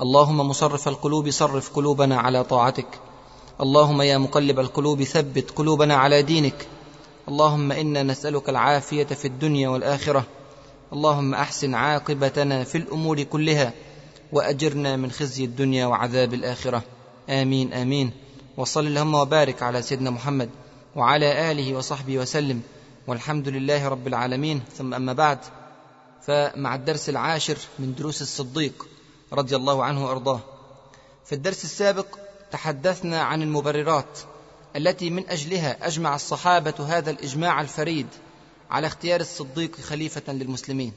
اللهم مصرف القلوب صرف قلوبنا على طاعتك. اللهم يا مقلب القلوب ثبت قلوبنا على دينك. اللهم إنا نسألك العافية في الدنيا والآخرة. اللهم أحسن عاقبتنا في الأمور كلها وأجرنا من خزي الدنيا وعذاب الآخرة. آمين آمين. وصل اللهم وبارك على سيدنا محمد وعلى آله وصحبه وسلم. والحمد لله رب العالمين. ثم أما بعد فمع الدرس العاشر من دروس الصديق رضي الله عنه وأرضاه. في الدرس السابق تحدثنا عن المبررات التي من أجلها أجمع الصحابة هذا الإجماع الفريد على اختيار الصديق خليفة للمسلمين.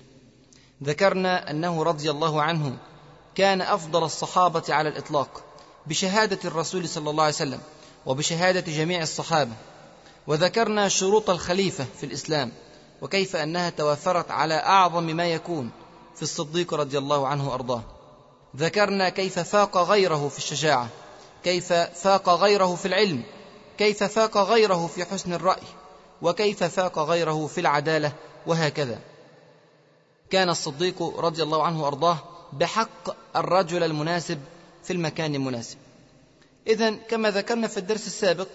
ذكرنا أنه رضي الله عنه كان أفضل الصحابة على الإطلاق بشهادة الرسول صلى الله عليه وسلم وبشهادة جميع الصحابة. وذكرنا شروط الخليفة في الإسلام وكيف أنها توفرت على أعظم ما يكون في الصديق رضي الله عنه وأرضاه. ذكرنا كيف فاق غيره في الشجاعة كيف فاق غيره في العلم كيف فاق غيره في حسن الرأي وكيف فاق غيره في العدالة وهكذا. كان الصديق رضي الله عنه وأرضاه بحق الرجل المناسب في المكان المناسب. اذا كما ذكرنا في الدرس السابق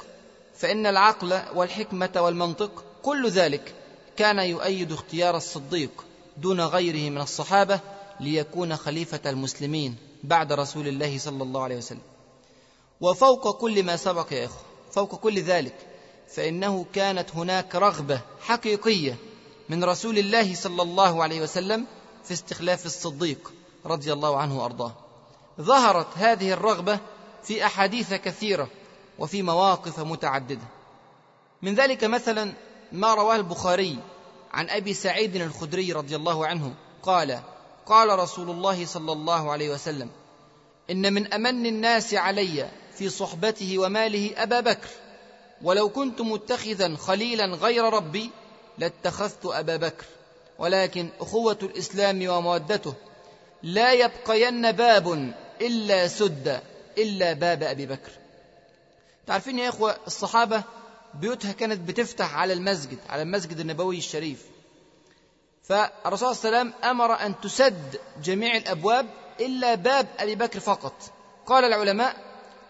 فإن العقل والحكمة والمنطق كل ذلك كان يؤيد اختيار الصديق دون غيره من الصحابة ليكون خليفة المسلمين بعد رسول الله صلى الله عليه وسلم. وفوق كل ما سبق يا إخوة فوق كل ذلك فإنه كانت هناك رغبة حقيقية من رسول الله صلى الله عليه وسلم في استخلاف الصديق رضي الله عنه وأرضاه. ظهرت هذه الرغبة في أحاديث كثيرة وفي مواقف متعددة. من ذلك مثلا ما رواه البخاري عن أبي سعيد الخدري رضي الله عنه قال قال رسول الله صلى الله عليه وسلم إن من أمن الناس علي في صحبته وماله أبا بكر ولو كنت متخذا خليلا غير ربي لاتخذت أبا بكر ولكن أخوة الإسلام ومودته لا يبقين باب إلا سد إلا باب أبي بكر. تعرفين يا إخوة الصحابة بيوتها كانت بتفتح على المسجد على المسجد النبوي الشريف. فالرسول صلى الله عليه وسلم أمر أن تسد جميع الأبواب إلا باب أبي بكر فقط. قال العلماء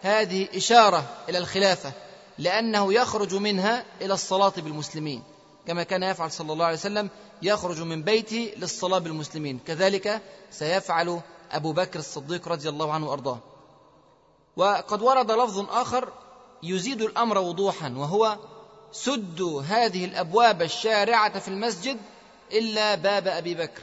هذه إشارة إلى الخلافة لأنه يخرج منها إلى الصلاة بالمسلمين كما كان يفعل صلى الله عليه وسلم يخرج من بيته للصلاة بالمسلمين. كذلك سيفعل أبو بكر الصديق رضي الله عنه وأرضاه. وقد ورد لفظ آخر يزيد الأمر وضوحا وهو سدوا هذه الأبواب الشارعة في المسجد إلا باب أبي بكر.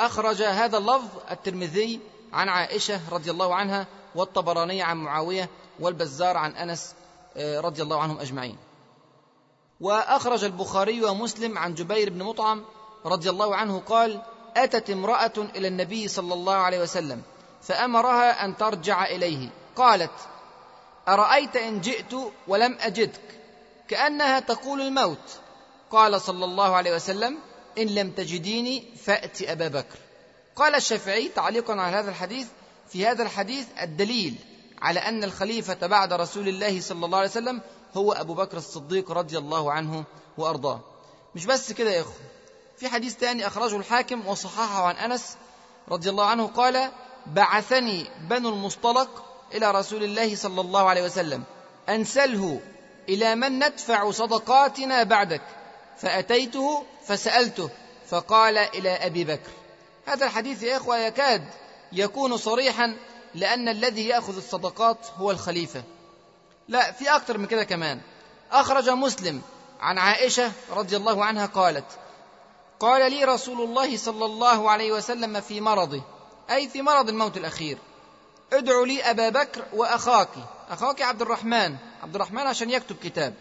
أخرج هذا اللفظ الترمذي عن عائشة رضي الله عنها والطبراني عن معاوية والبزار عن أنس رضي الله عنهم أجمعين. وأخرج البخاري ومسلم عن جبير بن مطعم رضي الله عنه قال أتت امرأة إلى النبي صلى الله عليه وسلم فأمرها أن ترجع إليه. قالت أرأيت إن جئت ولم أجدك كأنها تقول الموت. قال صلى الله عليه وسلم إن لم تجديني فأت أبا بكر. قال الشافعي تعليقا على هذا الحديث في هذا الحديث الدليل على أن الخليفة بعد رسول الله صلى الله عليه وسلم هو أبو بكر الصديق رضي الله عنه وأرضاه. مش بس كده يا اخو في حديث ثاني أخرجه الحاكم وصححه عن أنس رضي الله عنه قال بعثني بنو المصطلق إلى رسول الله صلى الله عليه وسلم. أنسله إلى من ندفع صدقاتنا بعدك. فأتيته فسألته فقال إلى أبي بكر هذا الحديث يا إخوة يكاد يكون صريحا لأن الذي يأخذ الصدقات هو الخليفة. لا في أكثر من كده كمان. أخرج مسلم عن عائشة رضي الله عنها قالت قال لي رسول الله صلى الله عليه وسلم في مرضه أي في مرض الموت الأخير ادعوا لي أبا بكر وأخاك أخاك عبد الرحمن عبد الرحمن عشان يكتب كتاب.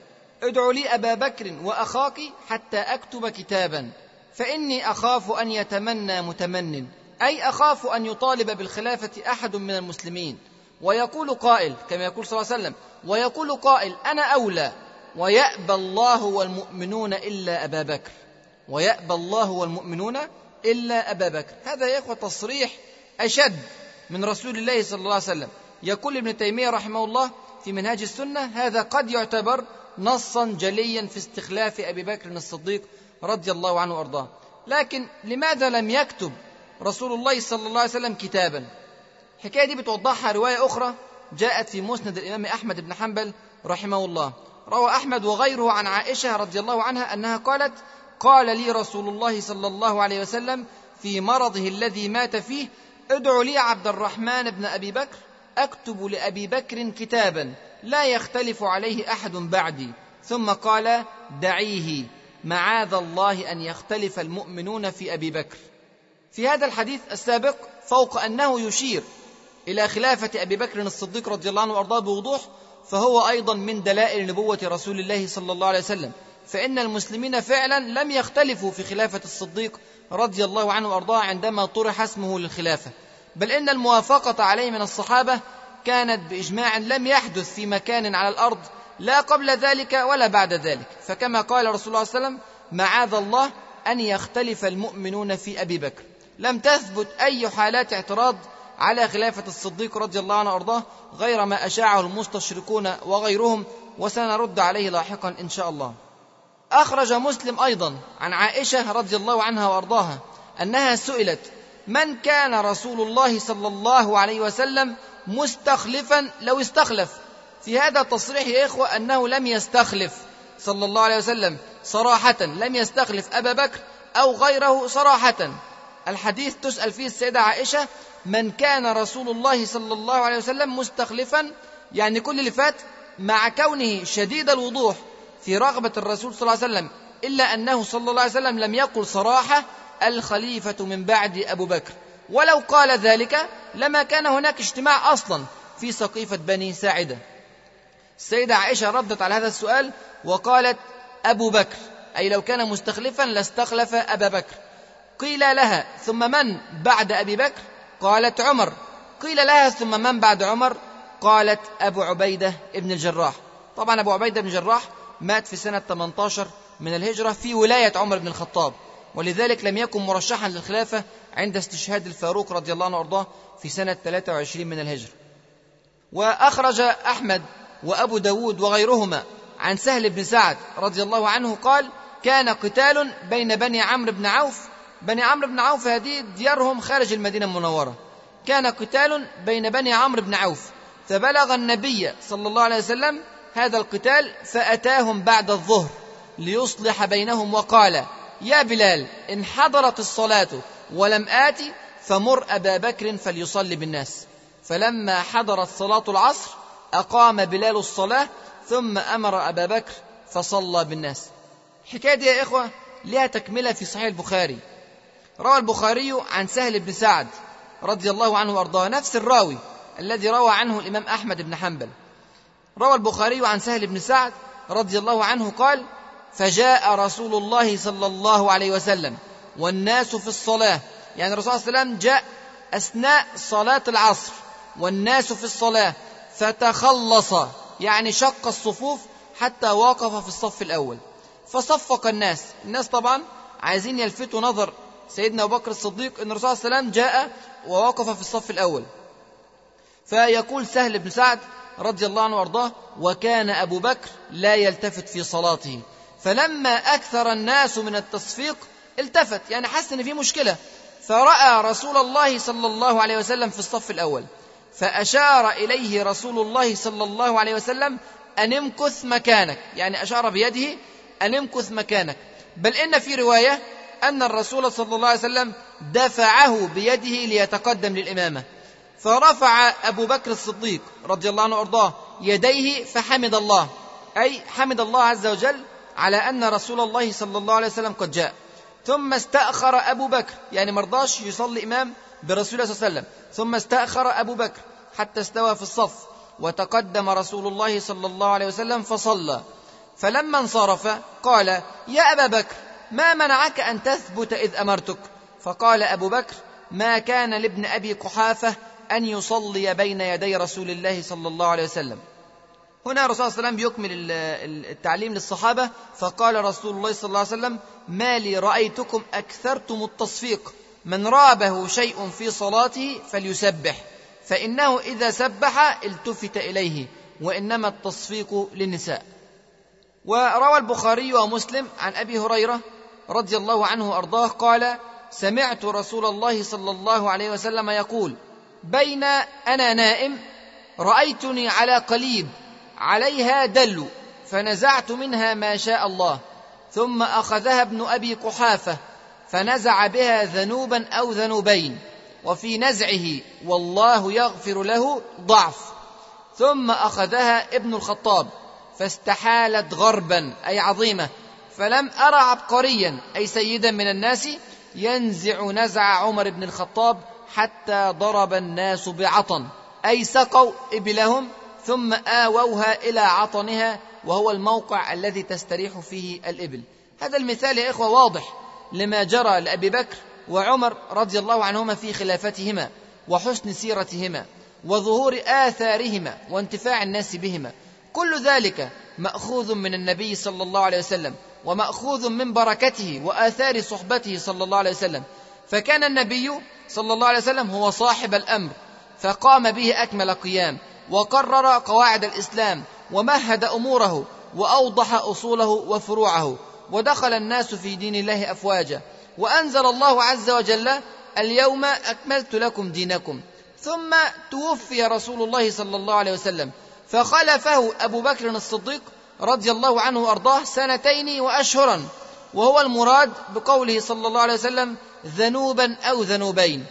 ادعوا لي أبا بكر وأخاك حتى أكتب كتابا. فإني أخاف أن يتمنى متمن أي أخاف أن يطالب بالخلافة أحد من المسلمين. ويقول قائل كما يقول صلى الله عليه وسلم ويقول قائل أنا أولى. ويأبى الله والمؤمنون إلا أبا بكر. ويأبى الله والمؤمنون إلا أبا بكر. هذا يا إخوة تصريح أشد من رسول الله صلى الله عليه وسلم. يقول ابن تيمية رحمه الله في منهاج السنة هذا قد يعتبر نصا جليا في استخلاف أبي بكر الصديق رضي الله عنه وأرضاه. لكن لماذا لم يكتب رسول الله صلى الله عليه وسلم كتابا؟ الحكاية دي بتوضحها رواية أخرى جاءت في مسند الإمام أحمد بن حنبل رحمه الله. روى أحمد وغيره عن عائشة رضي الله عنها أنها قالت قال لي رسول الله صلى الله عليه وسلم في مرضه الذي مات فيه ادع لي عبد الرحمن بن أبي بكر أكتب لأبي بكر كتابا. لا يختلف عليه أحد بعدي. ثم قال دعيه معاذ الله أن يختلف المؤمنون في أبي بكر. في هذا الحديث السابق فوق أنه يشير إلى خلافة أبي بكر الصديق رضي الله عنه وأرضاه بوضوح فهو أيضا من دلائل نبوة رسول الله صلى الله عليه وسلم. فإن المسلمين فعلا لم يختلفوا في خلافة الصديق رضي الله عنه وأرضاه عندما طرح اسمه للخلافة. بل إن الموافقة عليه من الصحابة كانت بإجماع لم يحدث في مكان على الأرض لا قبل ذلك ولا بعد ذلك. فكما قال رسول الله صلى الله عليه وسلم معاذ الله أن يختلف المؤمنون في أبي بكر. لم تثبت أي حالات اعتراض على خلافة الصديق رضي الله عنه وأرضاه غير ما أشاعه المستشرقون وغيرهم وسنرد عليه لاحقا إن شاء الله. أخرج مسلم أيضا عن عائشة رضي الله عنها وأرضاها أنها سئلت من كان رسول الله صلى الله عليه وسلم مستخلفا لو استخلف. في هذا التصريح يا إخوة أنه لم يستخلف صلى الله عليه وسلم صراحة لم يستخلف أبا بكر أو غيره صراحة. الحديث تسأل فيه السيدة عائشة من كان رسول الله صلى الله عليه وسلم مستخلفا؟ يعني كل اللي فات مع كونه شديد الوضوح في رغبة الرسول صلى الله عليه وسلم إلا أنه صلى الله عليه وسلم لم يقل صراحة الخليفة من بعد أبو بكر. ولو قال ذلك لما كان هناك اجتماع أصلا في سقيفة بني ساعدة. السيدة عائشة ردت على هذا السؤال وقالت أبو بكر أي لو كان مستخلفا لاستخلف أبا بكر. قيل لها ثم من بعد أبي بكر؟ قالت عمر. قيل لها ثم من بعد عمر؟ قالت أبو عبيدة ابن الجراح. طبعا أبو عبيدة بن الجراح مات في سنة 18 من الهجرة في ولاية عمر بن الخطاب ولذلك لم يكن مرشحا للخلافة عند استشهاد الفاروق رضي الله عنه وأرضاه في سنة 23 من الهجرة. وأخرج أحمد وأبو داود وغيرهما عن سهل بن سعد رضي الله عنه قال كان قتال بين بني عمرو بن عوف. بني عمرو بن عوف هذه ديارهم خارج المدينة المنورة. كان قتال بين بني عمرو بن عوف. فبلغ النبي صلى الله عليه وسلم هذا القتال فأتاهم بعد الظهر ليصلح بينهم وقال يا بلال إن حضرت الصلاة ولم آتي فمر أبا بكر فليصلي بالناس. فلما حضرت صلاة العصر أقام بلال الصلاة ثم أمر أبا بكر فصلى بالناس. الحكاية دي يا إخوة لها تكملة في صحيح البخاري. روى البخاري عن سهل بن سعد رضي الله عنه وأرضاه. نفس الراوي الذي روى عنه الإمام أحمد بن حنبل. روى البخاري عن سهل بن سعد رضي الله عنه قال فجاء رسول الله صلى الله عليه وسلم والناس في الصلاة. يعني الرسول صلى الله عليه وسلم جاء أثناء صلاة العصر. والناس في الصلاة. فتخلص. يعني شق الصفوف حتى وقف في الصف الأول. فصفق الناس. الناس طبعا عايزين يلفتوا نظر سيدنا أبو بكر الصديق أن الرسول صلى الله عليه وسلم جاء ووقف في الصف الأول. فيقول سهل بن سعد رضي الله عنه وأرضاه وكان أبو بكر لا يلتفت في صلاته. فلما أكثر الناس من التصفيق التفت يعني حس أن في مشكلة. فرأى رسول الله صلى الله عليه وسلم في الصف الأول. فأشار إليه رسول الله صلى الله عليه وسلم أن امكث مكانك. يعني أشار بيده أن امكث مكانك. بل إن في رواية أن الرسول صلى الله عليه وسلم دفعه بيده ليتقدم للإمامة. فرفع أبو بكر الصديق رضي الله عنه وأرضاه يديه فحمد الله. أي حمد الله عز وجل على أن رسول الله صلى الله عليه وسلم قد جاء. ثم استأخر أبو بكر. يعني مرضاش يصلي إمام برسول الله صلى الله عليه وسلم. ثم استأخر أبو بكر حتى استوى في الصف. وتقدم رسول الله صلى الله عليه وسلم فصلى. فلما انصرف قال يا أبا بكر ما منعك أن تثبت إذ أمرتك؟ فقال أبو بكر ما كان لابن أبي قحافة أن يصلي بين يدي رسول الله صلى الله عليه وسلم. هنا الرسول صلى الله عليه وسلم يكمل التعليم للصحابة. فقال رسول الله صلى الله عليه وسلم ما لي رأيتكم أكثرتم التصفيق. من رابه شيء في صلاته فليسبح. فإنه إذا سبح التفت إليه وإنما التصفيق للنساء. وروى البخاري ومسلم عن أبي هريرة رضي الله عنه وأرضاه قال سمعت رسول الله صلى الله عليه وسلم يقول بين أنا نائم رأيتني على قليب عليها دل فنزعت منها ما شاء الله. ثم أخذها ابن أبي قحافة فنزع بها ذنوبا أو ذنوبين وفي نزعه والله يغفر له ضعف. ثم أخذها ابن الخطاب فاستحالت غربا أي عظيمة فلم أرى عبقريا أي سيدا من الناس ينزع نزع عمر بن الخطاب حتى ضرب الناس بعطن أي سقوا إبلهم ثم آووها إلى عطنها وهو الموقع الذي تستريح فيه الإبل. هذا المثال يا إخوة واضح لما جرى لأبي بكر وعمر رضي الله عنهما في خلافتهما وحسن سيرتهما وظهور آثارهما وانتفاع الناس بهما. كل ذلك مأخوذ من النبي صلى الله عليه وسلم ومأخوذ من بركته وآثار صحبته صلى الله عليه وسلم. فكان النبي صلى الله عليه وسلم هو صاحب الأمر فقام به أكمل قيام وقرر قواعد الإسلام ومهد أموره وأوضح أصوله وفروعه ودخل الناس في دين الله أفواجا وأنزل الله عز وجل اليوم أكملت لكم دينكم ثم توفي رسول الله صلى الله عليه وسلم فخلفه أبو بكر الصديق رضي الله عنه وأرضاه سنتين وأشهرا وهو المراد بقوله صلى الله عليه وسلم ذنوبا أو ذنوبين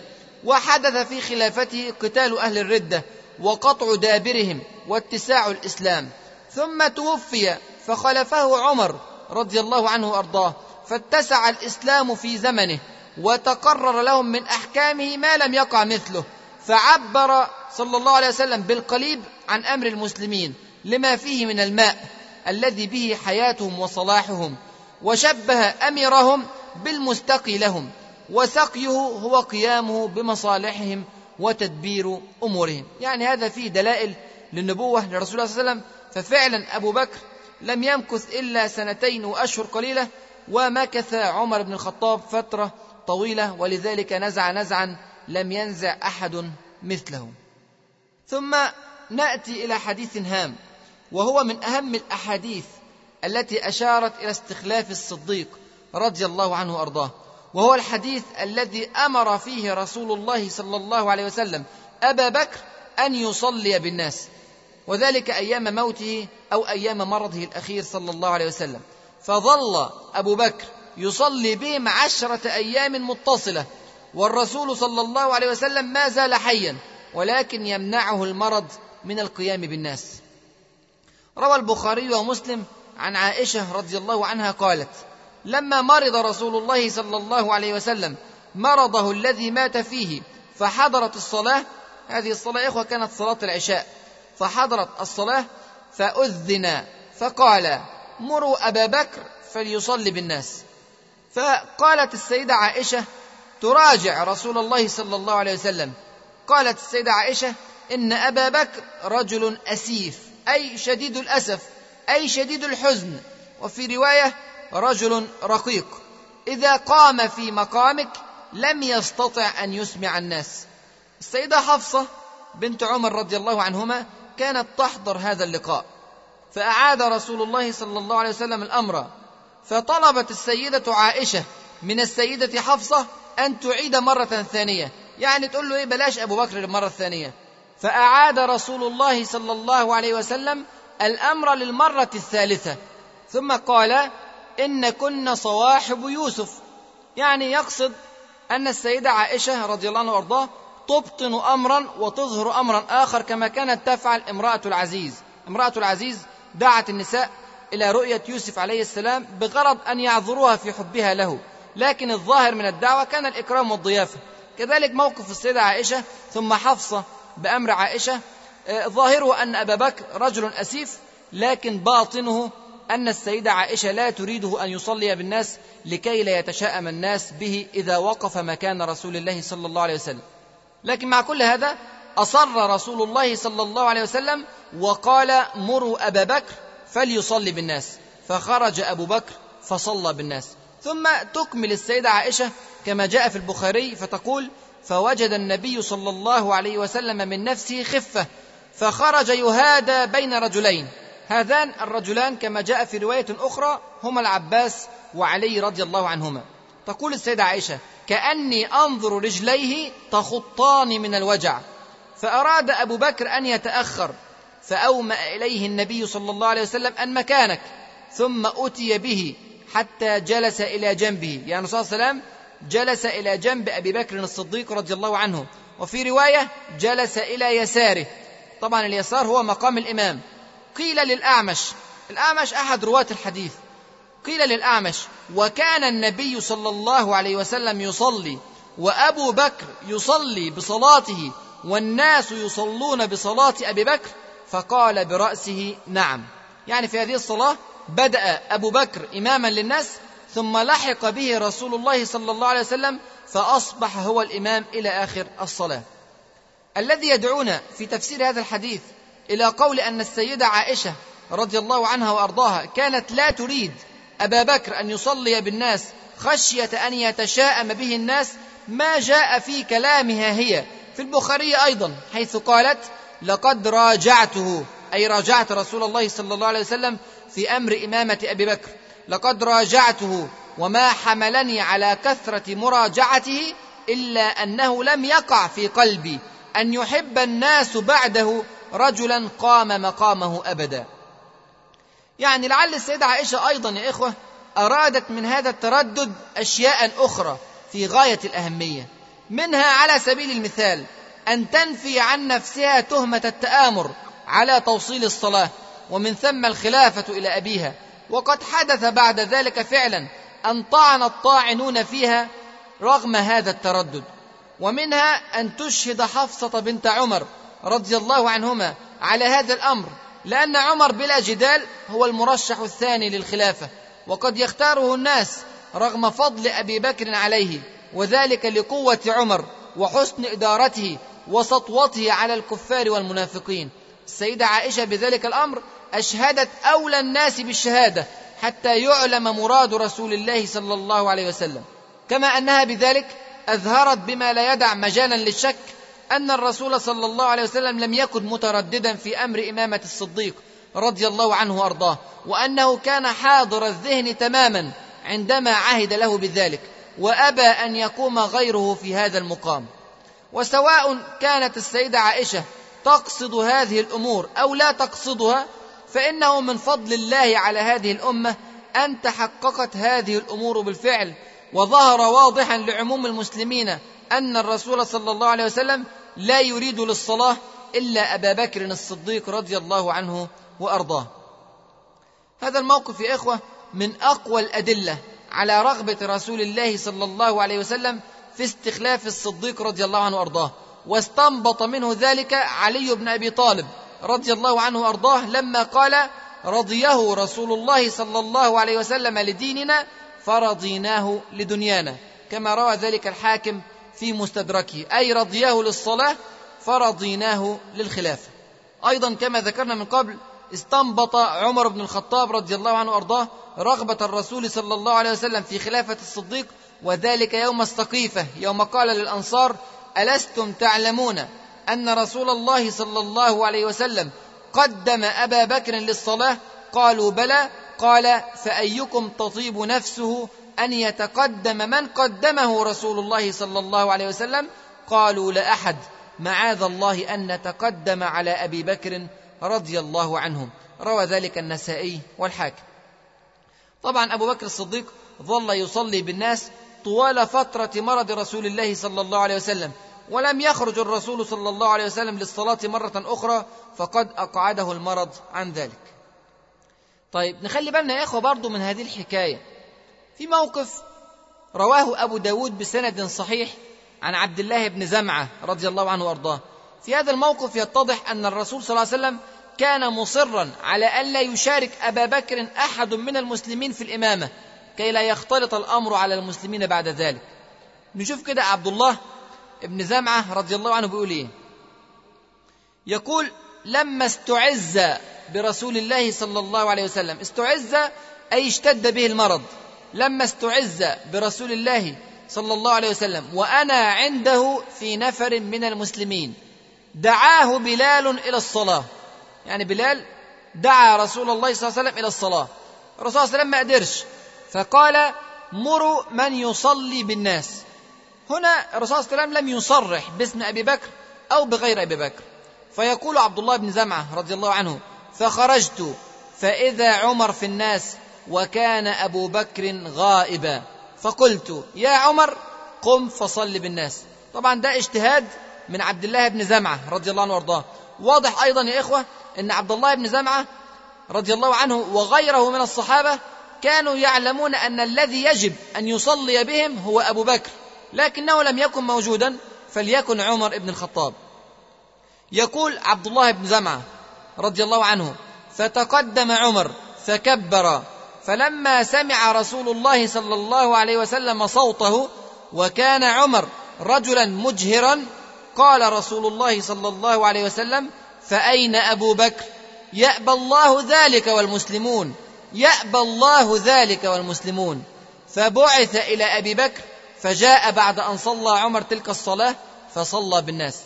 وحدث في خلافته قتال أهل الردة وقطع دابرهم واتساع الإسلام. ثم توفي فخلفه عمر رضي الله عنه وأرضاه. فاتسع الإسلام في زمنه وتقرر لهم من أحكامه ما لم يقع مثله. فعبر صلى الله عليه وسلم بالقليب عن أمر المسلمين لما فيه من الماء الذي به حياتهم وصلاحهم. وشبه أميرهم بالمستقي لهم. وسقيه هو قيامه بمصالحهم وتدبير أمورهم. يعني هذا فيه دلائل للنبوة لرسول الله صلى الله عليه وسلم. ففعلا أبو بكر لم يمكث إلا سنتين وأشهر قليلة ومكث عمر بن الخطاب فترة طويلة ولذلك نزع نزعا لم ينزع أحد مثله. ثم نأتي إلى حديث هام وهو من أهم الأحاديث التي أشارت إلى استخلاف الصديق رضي الله عنه وأرضاه. وهو الحديث الذي أمر فيه رسول الله صلى الله عليه وسلم أبا بكر أن يصلي بالناس وذلك أيام موته أو أيام مرضه الأخير صلى الله عليه وسلم. فظل أبو بكر يصلي بهم عشرة أيام متصلة والرسول صلى الله عليه وسلم ما زال حيا ولكن يمنعه المرض من القيام بالناس. روى البخاري ومسلم عن عائشة رضي الله عنها قالت لما مرض رسول الله صلى الله عليه وسلم مرضه الذي مات فيه فحضرت الصلاة هذه الصلاة يا إخوة كانت صلاة العشاء فحضرت الصلاة فأذن فقال مروا أبا بكر فليصلي بالناس فقالت السيدة عائشة تراجع رسول الله صلى الله عليه وسلم قالت السيدة عائشة إن أبا بكر رجل أسيف أي شديد الأسف أي شديد الحزن وفي رواية رجل رقيق. إذا قام في مقامك لم يستطع أن يسمع الناس. السيدة حفصة بنت عمر رضي الله عنهما كانت تحضر هذا اللقاء. فأعاد رسول الله صلى الله عليه وسلم الأمر. فطلبت السيدة عائشة من السيدة حفصة أن تعيد مرة ثانية. يعني تقول له إيه بلاش أبو بكر المرة الثانية. فأعاد رسول الله صلى الله عليه وسلم الأمر للمرة الثالثة. ثم قال إن كن صواحب يوسف. يعني يقصد أن السيدة عائشة رضي الله عنها وأرضاه تبطن أمرا وتظهر أمرا آخر كما كانت تفعل امرأة العزيز. امرأة العزيز دعت النساء إلى رؤية يوسف عليه السلام بغرض أن يعذروها في حبها له. لكن الظاهر من الدعوة كان الإكرام والضيافة. كذلك موقف السيدة عائشة ثم حفصة بأمر عائشة آه، ظاهره أن أبا بكر رجل أسيف لكن باطنه أن السيدة عائشة لا تريده أن يصلي بالناس لكي لا يتشاءم الناس به إذا وقف مكان رسول الله صلى الله عليه وسلم. لكن مع كل هذا أصر رسول الله صلى الله عليه وسلم وقال مروا أبا بكر فليصلي بالناس. فخرج أبو بكر فصلى بالناس. ثم تكمل السيدة عائشة كما جاء في البخاري فتقول فوجد النبي صلى الله عليه وسلم من نفسه خفة فخرج يهادى بين رجلين. هذان الرجلان كما جاء في رواية أخرى هما العباس وعلي رضي الله عنهما. تقول السيدة عائشة كأني أنظر رجليه تخطان من الوجع فأراد أبو بكر أن يتأخر فأومأ إليه النبي صلى الله عليه وسلم أن مكانك ثم أتي به حتى جلس إلى جنبه. يعني صلى الله عليه وسلم جلس إلى جنب أبي بكر الصديق رضي الله عنه. وفي رواية جلس إلى يساره. طبعا اليسار هو مقام الإمام. قيل للأعمش الأعمش أحد رواة الحديث قيل للأعمش وكان النبي صلى الله عليه وسلم يصلي وأبو بكر يصلي بصلاته والناس يصلون بصلاة أبي بكر فقال برأسه نعم يعني في هذه الصلاة بدأ أبو بكر إماما للناس ثم لحق به رسول الله صلى الله عليه وسلم فأصبح هو الإمام إلى آخر الصلاة. الذي يدعونا في تفسير هذا الحديث إلى قول أن السيدة عائشة رضي الله عنها وأرضاها كانت لا تريد أبا بكر أن يصلي بالناس خشية أن يتشاءم به الناس ما جاء في كلامها هي في البخاري أيضا حيث قالت لقد راجعته. أي راجعت رسول الله صلى الله عليه وسلم في أمر إمامة أبي بكر. لقد راجعته وما حملني على كثرة مراجعته إلا أنه لم يقع في قلبي أن يحب الناس بعده رجلا قام مقامه أبدا. يعني لعل السيدة عائشة أيضا يا إخوة أرادت من هذا التردد أشياء أخرى في غاية الأهمية. منها على سبيل المثال أن تنفي عن نفسها تهمة التآمر على توصيل الصلاة ومن ثم الخلافة إلى أبيها. وقد حدث بعد ذلك فعلا أن طعن الطاعنون فيها رغم هذا التردد. ومنها أن تشهد حفصة بنت عمر رضي الله عنهما على هذا الأمر لأن عمر بلا جدال هو المرشح الثاني للخلافة وقد يختاره الناس رغم فضل أبي بكر عليه وذلك لقوة عمر وحسن إدارته وسطوته على الكفار والمنافقين. السيدة عائشة بذلك الأمر أشهدت أولى الناس بالشهادة حتى يعلم مراد رسول الله صلى الله عليه وسلم. كما أنها بذلك أظهرت بما لا يدع مجالا للشك أن الرسول صلى الله عليه وسلم لم يكن مترددا في أمر إمامة الصديق رضي الله عنه وأرضاه وأنه كان حاضر الذهن تماما عندما عهد له بذلك وأبى أن يقوم غيره في هذا المقام. وسواء كانت السيدة عائشة تقصد هذه الأمور أو لا تقصدها فإنه من فضل الله على هذه الأمة أن تحققت هذه الأمور بالفعل وظهر واضحا لعموم المسلمين أن الرسول صلى الله عليه وسلم لا يريد للصلاة إلا أبا بكر الصديق رضي الله عنه وأرضاه. هذا الموقف يا إخوة من أقوى الأدلة على رغبة رسول الله صلى الله عليه وسلم في استخلاف الصديق رضي الله عنه وأرضاه. واستنبط منه ذلك علي بن أبي طالب رضي الله عنه وأرضاه لما قال رضيه رسول الله صلى الله عليه وسلم لديننا فرضيناه لدنيانا. كما روى ذلك الحاكم في مستدركه أي رضياه للصلاة فرضيناه للخلافة. أيضا كما ذكرنا من قبل استنبط عمر بن الخطاب رضي الله عنه وأرضاه رغبة الرسول صلى الله عليه وسلم في خلافة الصديق وذلك يوم السقيفة يوم قال للأنصار ألستم تعلمون أن رسول الله صلى الله عليه وسلم قدم أبا بكر للصلاة؟ قالوا بلى. قال فأيكم تطيب نفسه أن يتقدم من قدمه رسول الله صلى الله عليه وسلم؟ قالوا لا أحد. معاذ الله أن نتقدم على أبي بكر رضي الله عنه روى ذلك النسائي والحاكم. طبعا أبو بكر الصديق ظل يصلي بالناس طوال فترة مرض رسول الله صلى الله عليه وسلم ولم يخرج الرسول صلى الله عليه وسلم للصلاة مرة أخرى فقد أقعده المرض عن ذلك. طيب نخلي بالنا يا إخوة برضو من هذه الحكاية. في موقف رواه أبو داود بسند صحيح عن عبد الله بن زمعة رضي الله عنه وأرضاه. في هذا الموقف يتضح أن الرسول صلى الله عليه وسلم كان مصرا على ألا يشارك أبا بكر أحد من المسلمين في الإمامة كي لا يختلط الأمر على المسلمين بعد ذلك. نشوف كده عبد الله ابن زمعة رضي الله عنه بيقول إيه؟ يقول لما استعز برسول الله صلى الله عليه وسلم استعز أي اشتد به المرض. لما استعز برسول الله صلى الله عليه وسلم وأنا عنده في نفر من المسلمين. دعاه بلال إلى الصلاة. يعني بلال دعا رسول الله صلى الله عليه وسلم إلى الصلاة. الرسول صلى الله عليه وسلم ما قدرش. فقال مروا من يصلي بالناس. هنا الرسول صلى الله عليه وسلم لم يصرح باسم أبي بكر أو بغير أبي بكر. فيقول عبد الله بن زمعة رضي الله عنه فخرجت فإذا عمر في الناس وكان أبو بكر غائبا. فقلت يا عمر قم فصل بالناس. طبعا ده اجتهاد من عبد الله بن زمعة رضي الله عنه وارضاه. واضح أيضا يا إخوة أن عبد الله بن زمعة رضي الله عنه وغيره من الصحابة كانوا يعلمون أن الذي يجب أن يصلي بهم هو أبو بكر لكنه لم يكن موجودا فليكن عمر بن الخطاب. يقول عبد الله بن زمعة رضي الله عنه فتقدم عمر فكبر فلما سمع رسول الله صلى الله عليه وسلم صوته وكان عمر رجلا مجهرا قال رسول الله صلى الله عليه وسلم فأين أبو بكر؟ يأبى الله ذلك والمسلمون يأبى الله ذلك والمسلمون. فبعث إلى أبي بكر فجاء بعد أن صلى عمر تلك الصلاة فصلى بالناس.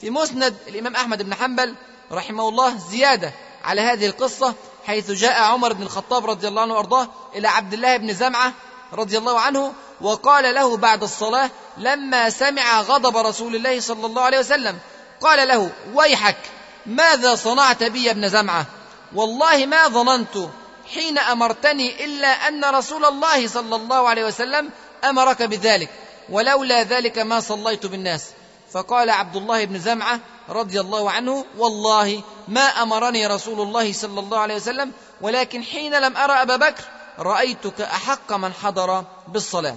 في مسند الإمام أحمد بن حنبل رحمه الله زيادة على هذه القصة حيث جاء عمر بن الخطاب رضي الله عنه وأرضاه إلى عبد الله بن زمعة رضي الله عنه وقال له بعد الصلاة لما سمع غضب رسول الله صلى الله عليه وسلم قال له ويحك ماذا صنعت بي يا ابن زمعة؟ والله ما ظننت حين أمرتني إلا أن رسول الله صلى الله عليه وسلم أمرك بذلك ولولا ذلك ما صليت بالناس. فقال عبد الله بن زمعة رضي الله عنه والله ما أمرني رسول الله صلى الله عليه وسلم ولكن حين لم أرى أبا بكر رأيتك أحق من حضر بالصلاة.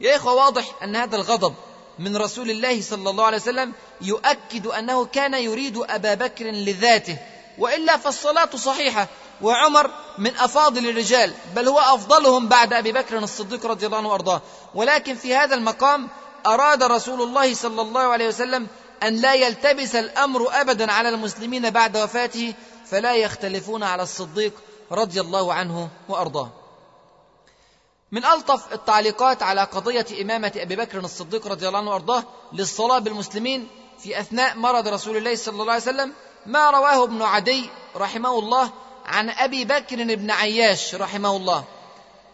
يا إخوة واضح أن هذا الغضب من رسول الله صلى الله عليه وسلم يؤكد أنه كان يريد أبا بكر لذاته وإلا فالصلاة صحيحة. وعمر من أفاضل الرجال بل هو أفضلهم بعد أبي بكر الصديق رضي الله عنه وأرضاه. ولكن في هذا المقام أراد رسول الله صلى الله عليه وسلم أن لا يلتبس الأمر أبدا على المسلمين بعد وفاته فلا يختلفون على الصديق رضي الله عنه وأرضاه. من ألطف التعليقات على قضية إمامة أبي بكر الصديق رضي الله عنه وأرضاه للصلاة بالمسلمين في أثناء مرض رسول الله صلى الله عليه وسلم ما رواه ابن عدي رحمه الله عن أبي بكر بن عياش رحمه الله.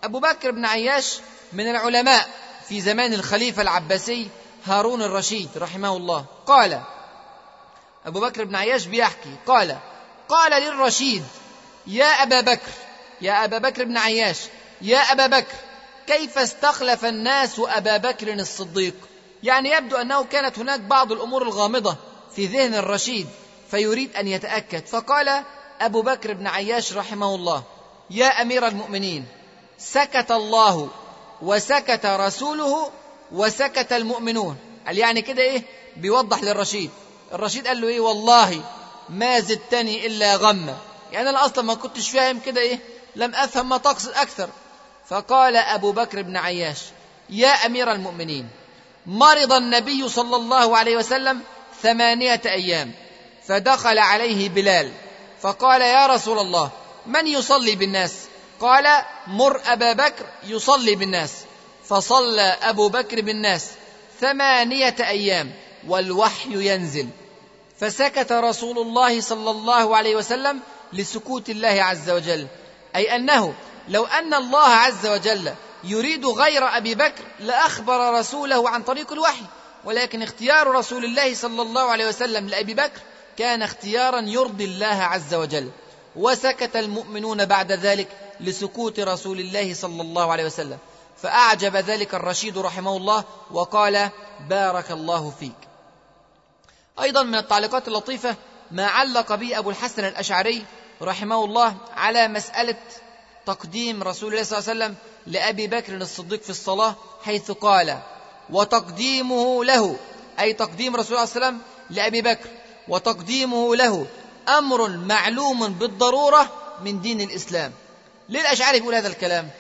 أبو بكر بن عياش من العلماء في زمان الخليفة العباسي هارون الرشيد رحمه الله. قال أبو بكر بن عياش بيحكي قال قال للرشيد يا أبا بكر يا أبا بكر بن عياش يا أبا بكر كيف استخلف الناس أبا بكر الصديق؟ يعني يبدو أنه كانت هناك بعض الأمور الغامضة في ذهن الرشيد فيريد أن يتأكد. فقال أبو بكر بن عياش رحمه الله يا أمير المؤمنين سكت الله وسكت رسوله وسكت المؤمنون. قال يعني كده إيه؟ بيوضح للرشيد. الرشيد قال له إيه؟ والله ما زدتني إلا غما يعني أنا أصلا ما كنتش فاهم كده إيه؟ لم أفهم ما تقصد أكثر. فقال أبو بكر بن عياش يا أمير المؤمنين مرض النبي صلى الله عليه وسلم ثمانية أيام فدخل عليه بلال. فقال يا رسول الله من يصلي بالناس؟ قال مر أبا بكر يصلي بالناس. فصلى أبو بكر بالناس ثمانية أيام والوحي ينزل. فسكت رسول الله صلى الله عليه وسلم لسكوت الله عز وجل. أي أنه لو أن الله عز وجل يريد غير أبي بكر لأخبر رسوله عن طريق الوحي. ولكن اختيار رسول الله صلى الله عليه وسلم لأبي بكر كان اختيارا يرضي الله عز وجل. وسكت المؤمنون بعد ذلك لسكوت رسول الله صلى الله عليه وسلم. فأعجب ذلك الرشيد رحمه الله وقال بارك الله فيك. أيضا من التعليقات اللطيفة ما علق به أبو الحسن الأشعري رحمه الله على مسألة تقديم رسول الله صلى الله عليه وسلم لأبي بكر الصديق في الصلاة حيث قال وتقديمه له أي تقديم رسول الله صلى الله عليه وسلم لأبي بكر وتقديمه له أمر معلوم بالضرورة من دين الإسلام ليه الأشعري يقول هذا الكلام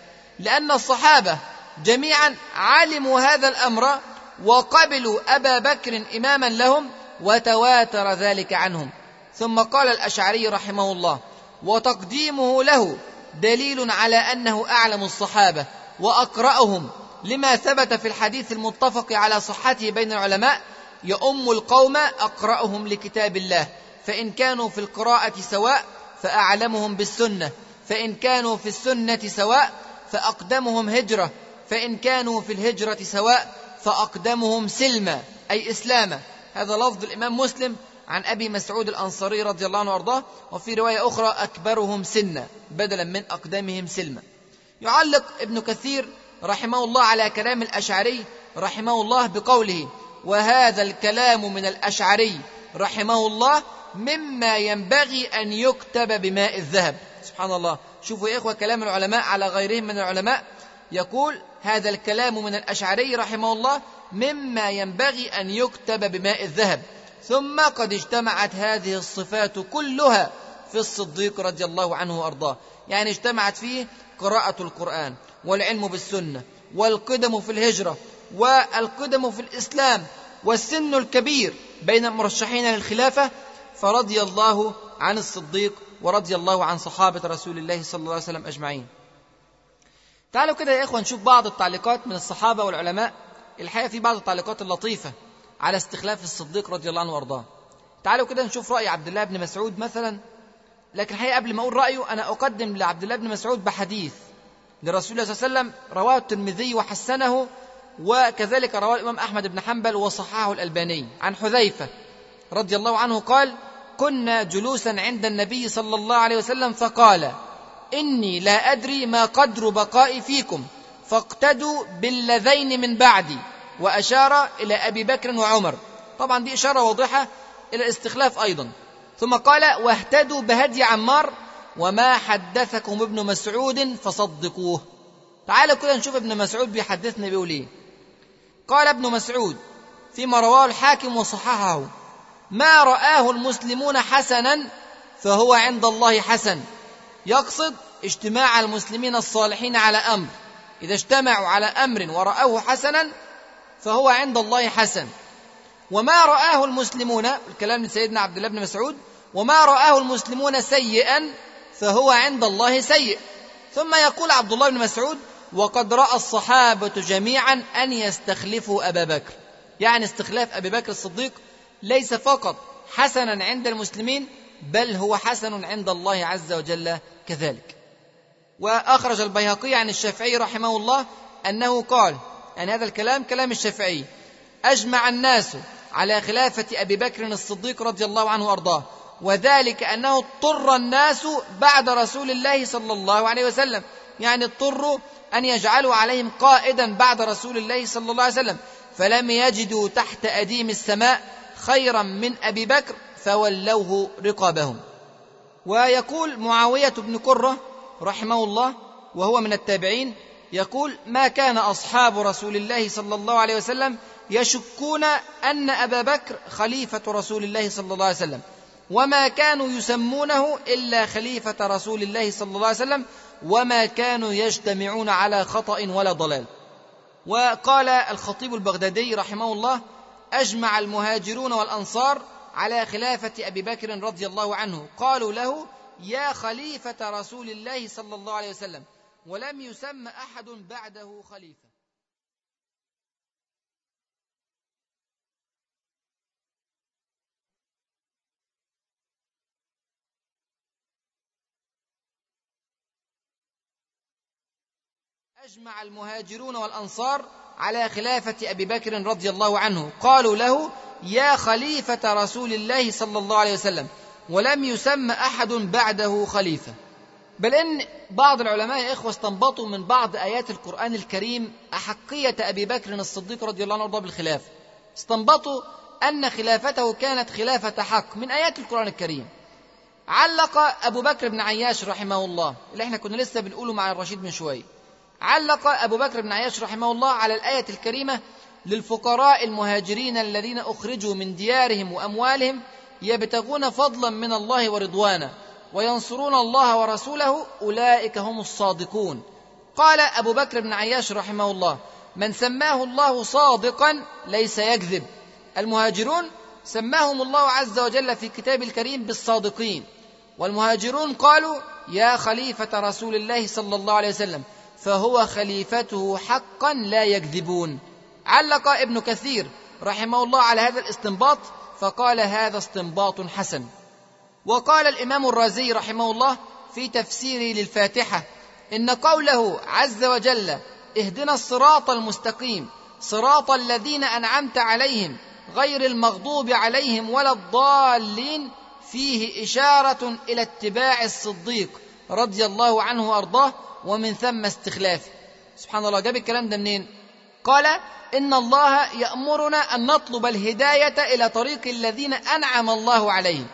لأن الصحابة جميعا علموا هذا الأمر وقبلوا أبا بكر إماما لهم وتواتر ذلك عنهم. ثم قال الأشعري رحمه الله وتقديمه له دليل على أنه أعلم الصحابة وأقرأهم لما ثبت في الحديث المتفق على صحته بين العلماء يؤم القوم أقرأهم لكتاب الله فإن كانوا في القراءة سواء فأعلمهم بالسنة فإن كانوا في السنة سواء فأقدمهم هجرة فإن كانوا في الهجرة سواء فأقدمهم سلما أي إسلاما. هذا لفظ الإمام مسلم عن أبي مسعود الأنصاري رضي الله عنه وأرضاه وفي رواية أخرى أكبرهم سنا بدلا من أقدمهم سلما. يعلق ابن كثير رحمه الله على كلام الأشعري رحمه الله بقوله وهذا الكلام من الأشعري رحمه الله مما ينبغي أن يكتب بماء الذهب سبحان الله. شوفوا يا إخوة كلام العلماء على غيرهم من العلماء. يقول هذا الكلام من الأشعري رحمه الله مما ينبغي أن يكتب بماء الذهب. ثم قد اجتمعت هذه الصفات كلها في الصديق رضي الله عنه وأرضاه. يعني اجتمعت فيه قراءة القرآن والعلم بالسنة والقدم في الهجرة والقدم في الإسلام والسن الكبير بين المرشحين للخلافة فرضي الله عن الصديق ورضي الله عن صحابة رسول الله صلى الله عليه وسلم أجمعين. تعالوا كده يا إخوة نشوف بعض التعليقات من الصحابة والعلماء. الحقيقة في بعض التعليقات اللطيفة على استخلاف الصديق رضي الله عنه وأرضاه. تعالوا كده نشوف رأي عبد الله بن مسعود مثلا. لكن الحقيقة قبل ما أقول رأيه أنا أقدم لعبد الله بن مسعود بحديث لرسول الله صلى الله عليه وسلم رواه الترمذي وحسنه وكذلك رواه الإمام أحمد بن حنبل وصححه الألباني. عن حذيفة رضي الله عنه قال كنا جلوسا عند النبي صلى الله عليه وسلم فقال إني لا أدري ما قدر بقائي فيكم. فاقتدوا بالذين من بعدي. وأشار إلى أبي بكر وعمر. طبعا دي إشارة واضحة إلى الاستخلاف أيضا. ثم قال واهتدوا بهدي عمار وما حدثكم ابن مسعود فصدقوه. تعالوا كده نشوف ابن مسعود بيحدثنا بيقول إيه. قال ابن مسعود فيما رواه الحاكم وصححه. ما رآه المسلمون حسنا فهو عند الله حسن. يقصد اجتماع المسلمين الصالحين على أمر. إذا اجتمعوا على أمر ورأوه حسنا فهو عند الله حسن. وما رآه المسلمون الكلام من سيدنا عبد الله بن مسعود وما رآه المسلمون سيئا فهو عند الله سيء. ثم يقول عبد الله بن مسعود وقد رأى الصحابة جميعا أن يستخلفوا أبا بكر. يعني استخلاف أبي بكر الصديق ليس فقط حسنا عند المسلمين بل هو حسن عند الله عز وجل كذلك. وأخرج البيهقي عن الشافعي رحمه الله أنه قال يعني هذا الكلام كلام الشافعي أجمع الناس على خلافة أبي بكر الصديق رضي الله عنه وأرضاه وذلك أنه اضطر الناس بعد رسول الله صلى الله عليه وسلم يعني اضطروا أن يجعلوا عليهم قائدا بعد رسول الله صلى الله عليه وسلم فلم يجدوا تحت أديم السماء خيرا من أبي بكر فولوه رقابهم. ويقول معاوية بن قره رحمه الله وهو من التابعين يقول ما كان أصحاب رسول الله صلى الله عليه وسلم يشكون أن أبا بكر خليفة رسول الله صلى الله عليه وسلم وما كانوا يسمونه إلا خليفة رسول الله صلى الله عليه وسلم وما كانوا يجتمعون على خطأ ولا ضلال. وقال الخطيب البغدادي رحمه الله أجمع المهاجرون والأنصار على خلافة أبي بكر رضي الله عنه. قالوا له يا خليفة رسول الله صلى الله عليه وسلم ولم يسم أحد بعده خليفة. أجمع المهاجرون والأنصار على خلافة أبي بكر رضي الله عنه. قالوا له يا خليفة رسول الله صلى الله عليه وسلم ولم يسم أحد بعده خليفة. بل إن بعض العلماء يا إخوة استنبطوا من بعض آيات القرآن الكريم أحقية أبي بكر الصديق رضي الله عنه بالخلافة استنبطوا أن خلافته كانت خلافة حق من آيات القرآن الكريم. علق أبو بكر بن عياش رحمه الله. اللي إحنا كنا لسه بنقوله مع الرشيد من شوية. علق أبو بكر بن عياش رحمه الله على الآية الكريمة للفقراء المهاجرين الذين أخرجوا من ديارهم وأموالهم يبتغون فضلا من الله ورضوانا وينصرون الله ورسوله أولئك هم الصادقون. قال أبو بكر بن عياش رحمه الله من سماه الله صادقا ليس يكذب. المهاجرون سماهم الله عز وجل في كتاب الكريم بالصادقين والمهاجرون قالوا يا خليفة رسول الله صلى الله عليه وسلم فهو خليفته حقا لا يكذبون. علق ابن كثير رحمه الله على هذا الاستنباط فقال هذا استنباط حسن. وقال الإمام الرازي رحمه الله في تفسيره للفاتحة إن قوله عز وجل اهدنا الصراط المستقيم صراط الذين أنعمت عليهم غير المغضوب عليهم ولا الضالين فيه إشارة إلى اتباع الصديق رضي الله عنه وأرضاه ومن ثم استخلافه سبحان الله جاب الكلام ده منين؟ قال إن الله يأمرنا أن نطلب الهداية إلى طريق الذين أنعم الله عليهم.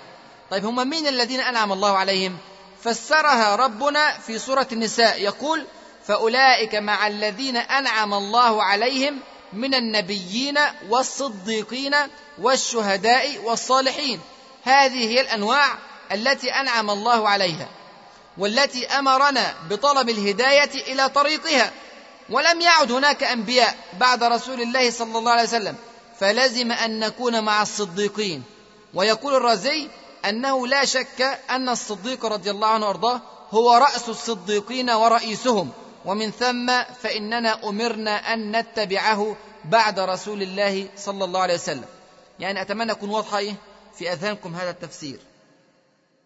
طيب هم مين الذين أنعم الله عليهم؟ فسرها ربنا في سورة النساء يقول فأولئك مع الذين أنعم الله عليهم من النبيين والصديقين والشهداء والصالحين. هذه هي الأنواع التي أنعم الله عليها. والتي أمرنا بطلب الهداية إلى طريقها. ولم يعد هناك أنبياء بعد رسول الله صلى الله عليه وسلم. فلزم أن نكون مع الصديقين. ويقول الرازي أنه لا شك أن الصديق رضي الله عنه وأرضاه هو رأس الصديقين ورئيسهم. ومن ثم فإننا أمرنا أن نتبعه بعد رسول الله صلى الله عليه وسلم. يعني أتمنى أكون واضحة في أذهانكم هذا التفسير.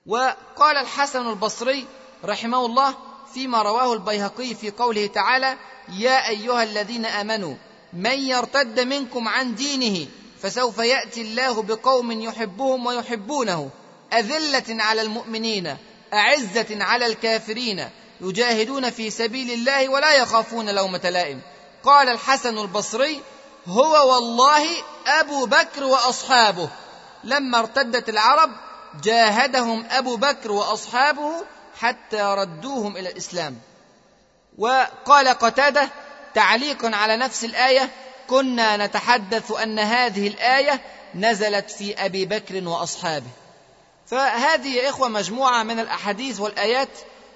وقال الحسن البصري رحمه الله فيما رواه البيهقي في قوله تعالى يا أيها الذين آمنوا من يرتد منكم عن دينه فسوف يأتي الله بقوم يحبهم ويحبونه. أذلة على المؤمنين أعزة على الكافرين يجاهدون في سبيل الله ولا يخافون لومة لائم. قال الحسن البصري هو والله أبو بكر وأصحابه. لما ارتدت العرب جاهدهم أبو بكر وأصحابه حتى ردوهم إلى الإسلام. وقال قتادة تعليقا على نفس الآية كنا نتحدث أن هذه الآية نزلت في أبي بكر وأصحابه. فهذه يا إخوة مجموعة من الأحاديث والآيات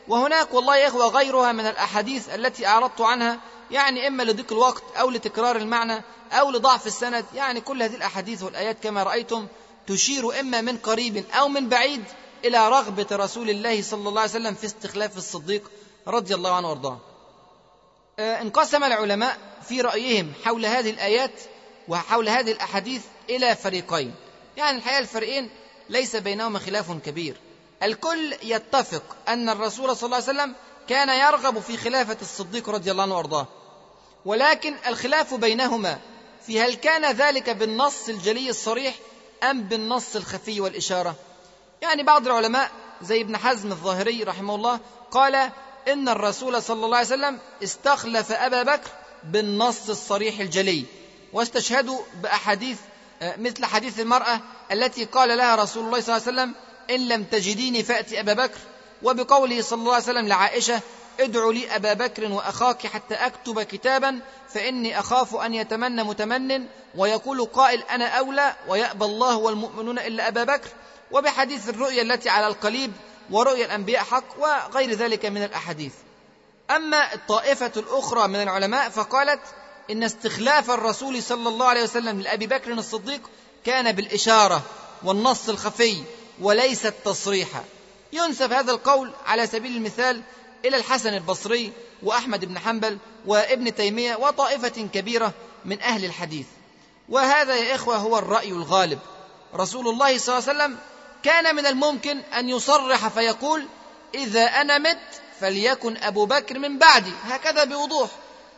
وهناك والله يا إخوة غيرها من الأحاديث التي أعرضت عنها يعني إما لضيق الوقت أو لتكرار المعنى أو لضعف السند يعني كل هذه الأحاديث والآيات كما رأيتم تشير إما من قريب أو من بعيد إلى رغبة رسول الله صلى الله عليه وسلم في استخلاف الصديق رضي الله عنه وأرضاه. انقسم العلماء في رأيهم حول هذه الآيات وحول هذه الأحاديث إلى فريقين. يعني الحقيقة الفريقين ليس بينهما خلاف كبير. الكل يتفق أن الرسول صلى الله عليه وسلم كان يرغب في خلافة الصديق رضي الله عنه وأرضاه. ولكن الخلاف بينهما في هل كان ذلك بالنص الجلي الصريح أم بالنص الخفي والإشارة؟ يعني بعض العلماء زي ابن حزم الظاهري رحمه الله قال إن الرسول صلى الله عليه وسلم استخلف أبا بكر بالنص الصريح الجلي واستشهدوا بأحاديث مثل حديث المرأة التي قال لها رسول الله صلى الله عليه وسلم إن لم تجديني فات أبا بكر وبقوله صلى الله عليه وسلم لعائشة ادعوا لي أبا بكر وأخاك حتى أكتب كتابا فإني أخاف أن يتمنى متمن ويقول قائل أنا أولى ويأبى الله والمؤمنون إلا أبا بكر وبحديث الرؤيا التي على القليب ورؤيا الأنبياء حق وغير ذلك من الأحاديث. أما الطائفة الأخرى من العلماء فقالت إن استخلاف الرسول صلى الله عليه وسلم لأبي بكر الصديق كان بالإشارة والنص الخفي وليس التصريح. ينسب هذا القول على سبيل المثال إلى الحسن البصري وأحمد بن حنبل وابن تيمية وطائفة كبيرة من أهل الحديث. وهذا يا إخوة هو الرأي الغالب. رسول الله صلى الله عليه وسلم كان من الممكن أن يصرح فيقول إذا أنا مت فليكن أبو بكر من بعدي. هكذا بوضوح.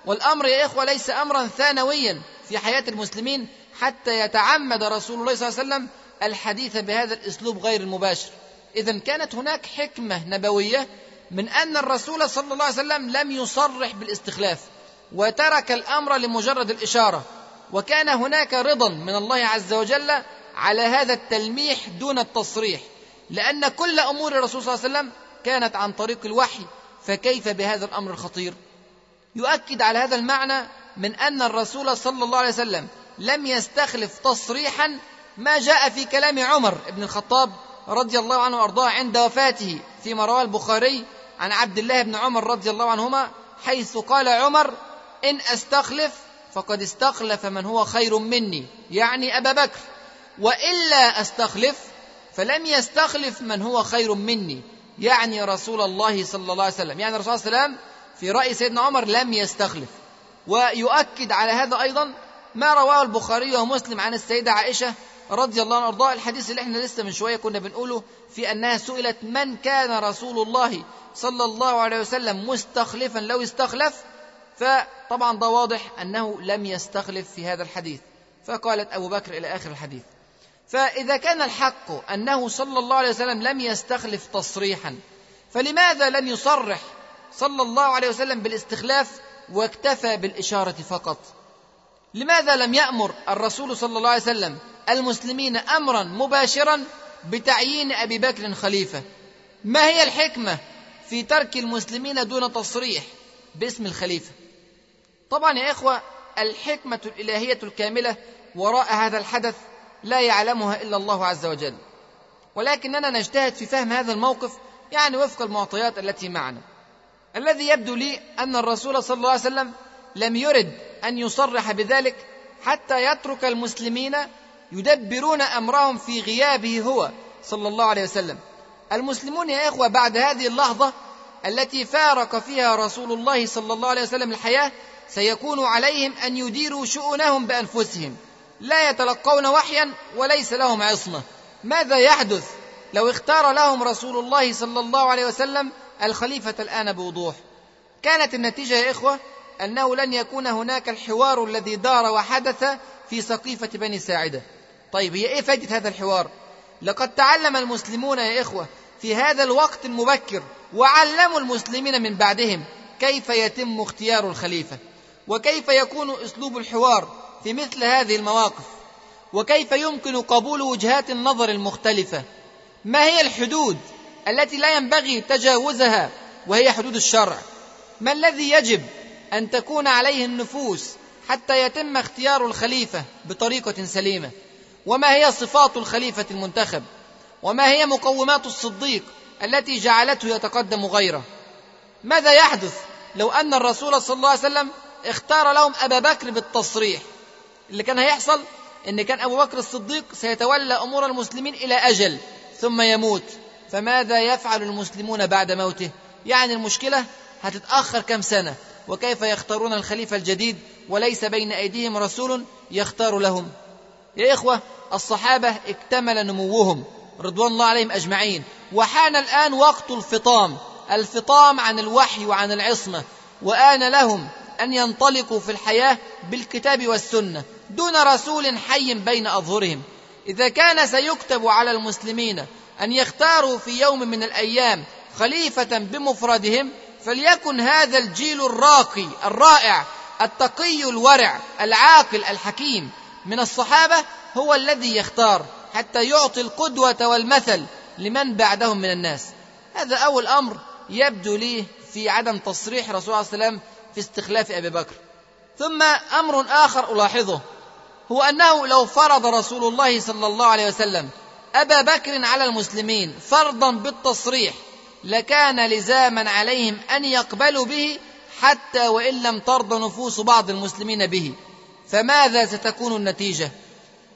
والأمر يا إخوة ليس امرا ثانويا في حياة المسلمين حتى يتعمد رسول الله صلى الله عليه وسلم الحديث بهذا الأسلوب غير المباشر. اذا كانت هناك حكمة نبوية من أن الرسول صلى الله عليه وسلم لم يصرح بالاستخلاف وترك الأمر لمجرد الإشارة. وكان هناك رضا من الله عز وجل على هذا التلميح دون التصريح لأن كل أمور الرسول صلى الله عليه وسلم كانت عن طريق الوحي فكيف بهذا الأمر الخطير؟ يؤكد على هذا المعنى من أن الرسول صلى الله عليه وسلم لم يستخلف تصريحا ما جاء في كلام عمر بن الخطاب رضي الله عنه وأرضاه عند وفاته فيما رواه البخاري عن عبد الله بن عمر رضي الله عنهما حيث قال عمر إن أستخلف فقد استخلف من هو خير مني يعني أبا بكر. وإلا أستخلف فلم يستخلف من هو خير مني. يعني رسول الله صلى الله عليه وسلم يعني الرسول صلى الله عليه وسلم في رأي سيدنا عمر لم يستخلف. ويؤكد على هذا أيضا ما رواه البخاري ومسلم عن السيدة عائشة رضي الله عنها وأرضاها. الحديث اللي إحنا لسه من شوية كنا بنقوله في أنها سئلت من كان رسول الله صلى الله عليه وسلم مستخلفا لو استخلف؟ فطبعا ده واضح أنه لم يستخلف في هذا الحديث. فقالت أبو بكر إلى آخر الحديث. فإذا كان الحق أنه صلى الله عليه وسلم لم يستخلف تصريحا فلماذا لم يصرح صلى الله عليه وسلم بالاستخلاف واكتفى بالإشارة فقط؟ لماذا لم يأمر الرسول صلى الله عليه وسلم المسلمين امرا مباشرا بتعيين أبي بكر خليفة؟ ما هي الحكمة في ترك المسلمين دون تصريح باسم الخليفة؟ طبعا يا إخوة الحكمة الإلهية الكاملة وراء هذا الحدث لا يعلمها إلا الله عز وجل. ولكننا نجتهد في فهم هذا الموقف يعني وفق المعطيات التي معنا. الذي يبدو لي أن الرسول صلى الله عليه وسلم لم يرد أن يصرح بذلك حتى يترك المسلمين يدبرون أمرهم في غيابه هو صلى الله عليه وسلم. المسلمون يا إخوة بعد هذه اللحظة التي فارق فيها رسول الله صلى الله عليه وسلم الحياة سيكون عليهم أن يديروا شؤونهم بأنفسهم. لا يتلقون وحيا وليس لهم عصمة. ماذا يحدث لو اختار لهم رسول الله صلى الله عليه وسلم الخليفة الآن بوضوح؟ كانت النتيجة يا إخوة أنه لن يكون هناك الحوار الذي دار وحدث في سقيفة بني ساعدة. طيب هي إيه فائدة هذا الحوار؟ لقد تعلم المسلمون يا إخوة في هذا الوقت المبكر وعلموا المسلمين من بعدهم كيف يتم اختيار الخليفة وكيف يكون أسلوب الحوار. في مثل هذه المواقف. وكيف يمكن قبول وجهات النظر المختلفة؟ ما هي الحدود التي لا ينبغي تجاوزها وهي حدود الشرع؟ ما الذي يجب أن تكون عليه النفوس حتى يتم اختيار الخليفة بطريقة سليمة؟ وما هي صفات الخليفة المنتخب؟ وما هي مقومات الصديق التي جعلته يتقدم غيره؟ ماذا يحدث لو أن الرسول صلى الله عليه وسلم اختار لهم أبا بكر بالتصريح؟ اللي كان هيحصل إن كان أبو بكر الصديق سيتولى أمور المسلمين إلى أجل ثم يموت. فماذا يفعل المسلمون بعد موته؟ يعني المشكلة هتتأخر كم سنة وكيف يختارون الخليفة الجديد؟ وليس بين أيديهم رسول يختار لهم. يا إخوة الصحابة اكتمل نموهم رضوان الله عليهم أجمعين. وحان الآن وقت الفطام الفطام عن الوحي وعن العصمة. وآن لهم أن ينطلقوا في الحياة بالكتاب والسنة دون رسول حي بين أظهرهم. إذا كان سيكتب على المسلمين أن يختاروا في يوم من الأيام خليفة بمفردهم فليكن هذا الجيل الراقي الرائع التقي الورع العاقل الحكيم. من الصحابة هو الذي يختار حتى يعطي القدوة والمثل لمن بعدهم من الناس. هذا أول أمر يبدو لي في عدم تصريح رسول الله صلى الله عليه وسلم في استخلاف أبي بكر. ثم أمر آخر ألاحظه. هو أنه لو فرض رسول الله صلى الله عليه وسلم أبا بكر على المسلمين فرضا بالتصريح لكان لزاما عليهم أن يقبلوا به حتى وإن لم ترضى نفوس بعض المسلمين به. فماذا ستكون النتيجة؟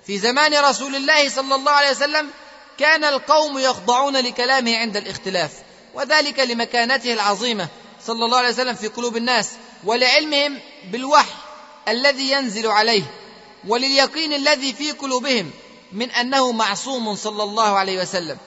في زمان رسول الله صلى الله عليه وسلم كان القوم يخضعون لكلامه عند الاختلاف وذلك لمكانته العظيمة صلى الله عليه وسلم في قلوب الناس. ولعلمهم بالوحي الذي ينزل عليه ولليقين الذي في قلوبهم من أنه معصوم صلى الله عليه وسلم.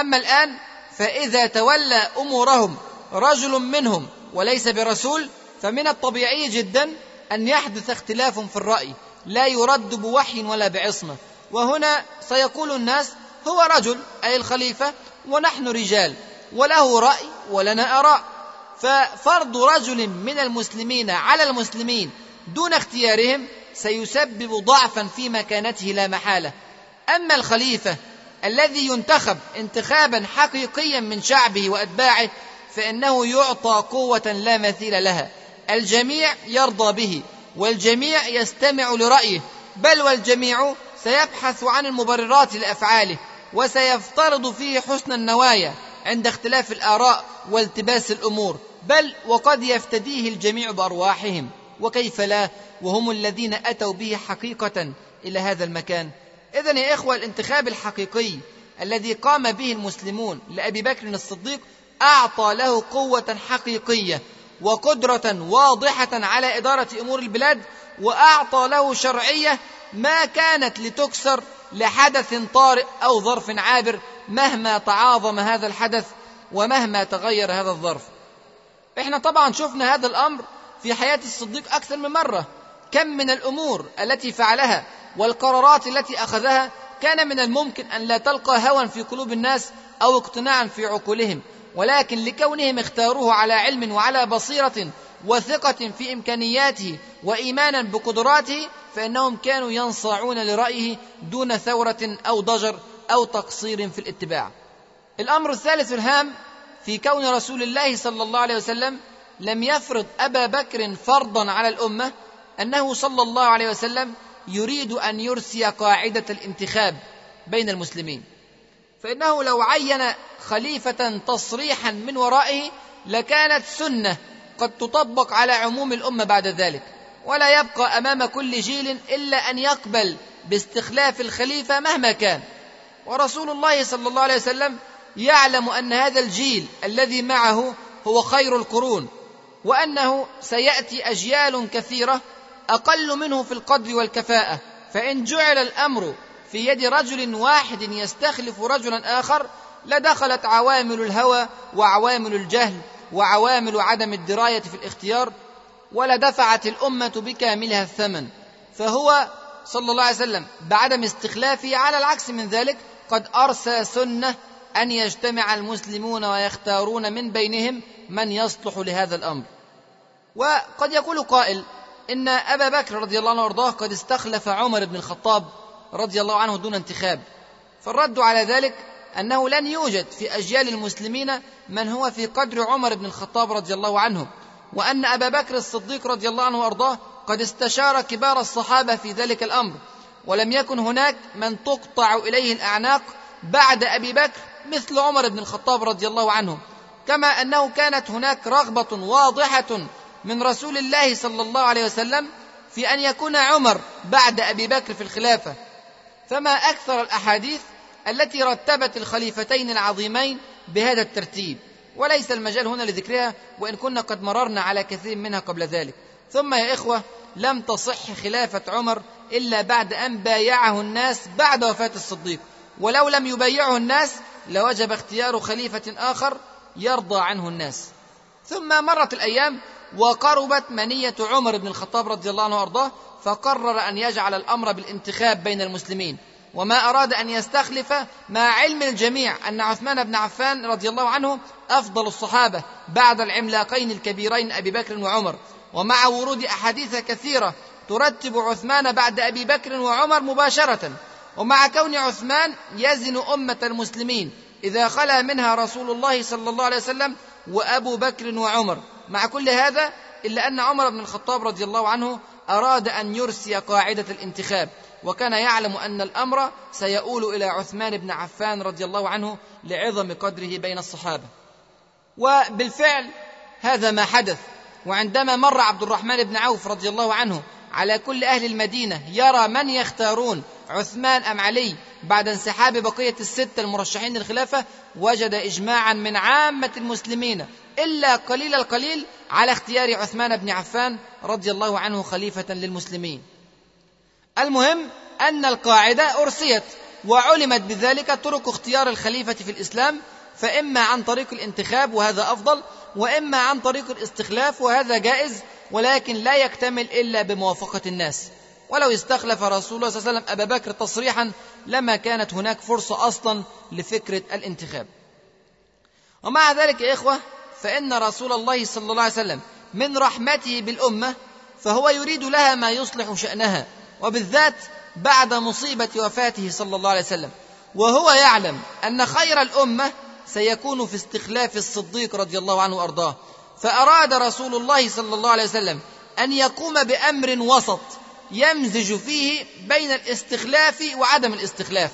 أما الآن فإذا تولى أمورهم رجل منهم وليس برسول فمن الطبيعي جدا أن يحدث اختلاف في الرأي لا يرد بوحي ولا بعصمة. وهنا سيقول الناس هو رجل أي الخليفة ونحن رجال وله رأي ولنا آراء. ففرض رجل من المسلمين على المسلمين دون اختيارهم سيسبب ضعفا في مكانته لا محالة. أما الخليفة الذي ينتخب انتخابا حقيقيا من شعبه وأتباعه فإنه يعطى قوة لا مثيل لها. الجميع يرضى به والجميع يستمع لرأيه بل والجميع سيبحث عن المبررات لأفعاله وسيفترض فيه حسن النوايا عند اختلاف الآراء والتباس الأمور. بل وقد يفتديه الجميع بأرواحهم وكيف لا؟ وهم الذين أتوا به حقيقة إلى هذا المكان. اذا يا إخوة الانتخاب الحقيقي الذي قام به المسلمون لأبي بكر الصديق أعطى له قوة حقيقية وقدرة واضحة على إدارة أمور البلاد وأعطى له شرعية ما كانت لتكسر لحدث طارئ أو ظرف عابر مهما تعاظم هذا الحدث ومهما تغير هذا الظرف. إحنا طبعا شفنا هذا الأمر في حياة الصديق أكثر من مرة. كم من الأمور التي فعلها والقرارات التي أخذها كان من الممكن أن لا تلقى هوى في قلوب الناس أو اقتناعا في عقولهم ولكن لكونهم اختاروه على علم وعلى بصيرة وثقة في إمكانياته وايمانا بقدراته فإنهم كانوا ينصاعون لرأيه دون ثورة أو ضجر أو تقصير في الاتباع. الأمر الثالث الهام في كون رسول الله صلى الله عليه وسلم لم يفرض أبا بكر فرضا على الأمة أنه صلى الله عليه وسلم يريد أن يرسي قاعدة الانتخاب بين المسلمين. فإنه لو عين خليفة تصريحا من ورائه لكانت سنة قد تطبق على عموم الأمة بعد ذلك. ولا يبقى أمام كل جيل إلا أن يقبل باستخلاف الخليفة مهما كان. ورسول الله صلى الله عليه وسلم يعلم أن هذا الجيل الذي معه هو خير القرون وأنه سيأتي أجيال كثيرة أقل منه في القدر والكفاءة. فإن جعل الأمر في يد رجل واحد يستخلف رجلا آخر لدخلت عوامل الهوى وعوامل الجهل وعوامل عدم الدراية في الاختيار ولدفعت الأمة بكاملها الثمن. فهو صلى الله عليه وسلم بعدم استخلافه على العكس من ذلك قد أرسى سنة أن يجتمع المسلمون ويختارون من بينهم من يصلح لهذا الأمر. وقد يقول قائل إن أبا بكر رضي الله عنه وأرضاه قد استخلف عمر بن الخطاب رضي الله عنه دون انتخاب. فالرد على ذلك أنه لن يوجد في أجيال المسلمين من هو في قدر عمر بن الخطاب رضي الله عنه وأن أبا بكر الصديق رضي الله عنه وأرضاه قد استشار كبار الصحابة في ذلك الأمر. ولم يكن هناك من تقطع إليه الأعناق بعد أبي بكر مثل عمر بن الخطاب رضي الله عنه كما أنه كانت هناك رغبة واضحة من رسول الله صلى الله عليه وسلم في أن يكون عمر بعد أبي بكر في الخلافة. فما أكثر الأحاديث التي رتبت الخليفتين العظيمين بهذا الترتيب وليس المجال هنا لذكرها وإن كنا قد مررنا على كثير منها قبل ذلك. ثم يا إخوة لم تصح خلافة عمر إلا بعد أن بايعه الناس بعد وفاة الصديق. ولو لم يبايعه الناس لوجب اختيار خليفة آخر يرضى عنه الناس. ثم مرت الأيام وقربت منية عمر بن الخطاب رضي الله عنه وأرضاه فقرر أن يجعل الأمر بالانتخاب بين المسلمين. وما أراد أن يستخلف مع علم الجميع أن عثمان بن عفان رضي الله عنه أفضل الصحابة بعد العملاقين الكبيرين أبي بكر وعمر. ومع ورود أحاديث كثيرة ترتب عثمان بعد أبي بكر وعمر مباشرة. ومع كون عثمان يزن أمة المسلمين إذا خلا منها رسول الله صلى الله عليه وسلم وأبو بكر وعمر. مع كل هذا إلا أن عمر بن الخطاب رضي الله عنه أراد أن يرسي قاعدة الانتخاب. وكان يعلم أن الأمر سيؤول إلى عثمان بن عفان رضي الله عنه لعظم قدره بين الصحابة. وبالفعل هذا ما حدث. وعندما مر عبد الرحمن بن عوف رضي الله عنه على كل أهل المدينة يرى من يختارون عثمان أم علي بعد انسحاب بقية السته المرشحين للخلافة وجد اجماعا من عامة المسلمين إلا قليل القليل على اختيار عثمان بن عفان رضي الله عنه خليفة للمسلمين. المهم أن القاعدة أرسيت وعلمت بذلك طرق اختيار الخليفة في الإسلام فإما عن طريق الانتخاب وهذا أفضل وإما عن طريق الاستخلاف وهذا جائز ولكن لا يكتمل إلا بموافقة الناس. ولو استخلف رسول الله صلى الله عليه وسلم أبا بكر تصريحا لما كانت هناك فرصة أصلا لفكرة الانتخاب. ومع ذلك يا إخوة فإن رسول الله صلى الله عليه وسلم من رحمته بالأمة فهو يريد لها ما يصلح شأنها وبالذات بعد مصيبة وفاته صلى الله عليه وسلم. وهو يعلم أن خير الأمة سيكون في استخلاف الصديق رضي الله عنه وأرضاه. فأراد رسول الله صلى الله عليه وسلم أن يقوم بأمر وسط يمزج فيه بين الاستخلاف وعدم الاستخلاف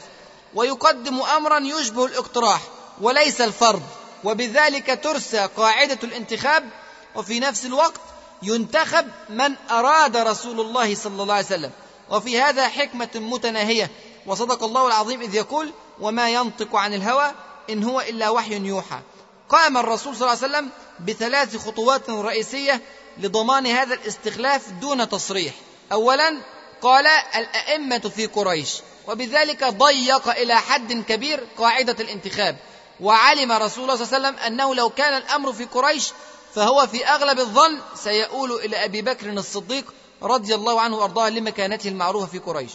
ويقدم امرا يشبه الاقتراح وليس الفرض وبذلك ترسى قاعدة الانتخاب وفي نفس الوقت ينتخب من أراد رسول الله صلى الله عليه وسلم. وفي هذا حكمة متناهية وصدق الله العظيم إذ يقول وما ينطق عن الهوى إن هو إلا وحي يوحى قام الرسول صلى الله عليه وسلم بثلاث خطوات رئيسية لضمان هذا الاستخلاف دون تصريح. اولا قال الأئمة في قريش وبذلك ضيق إلى حد كبير قاعدة الانتخاب وعلم رسول الله صلى الله عليه وسلم أنه لو كان الأمر في قريش فهو في أغلب الظن سيؤول إلى أبي بكر الصديق رضي الله عنه وأرضاه لمكانته المعروفة في قريش.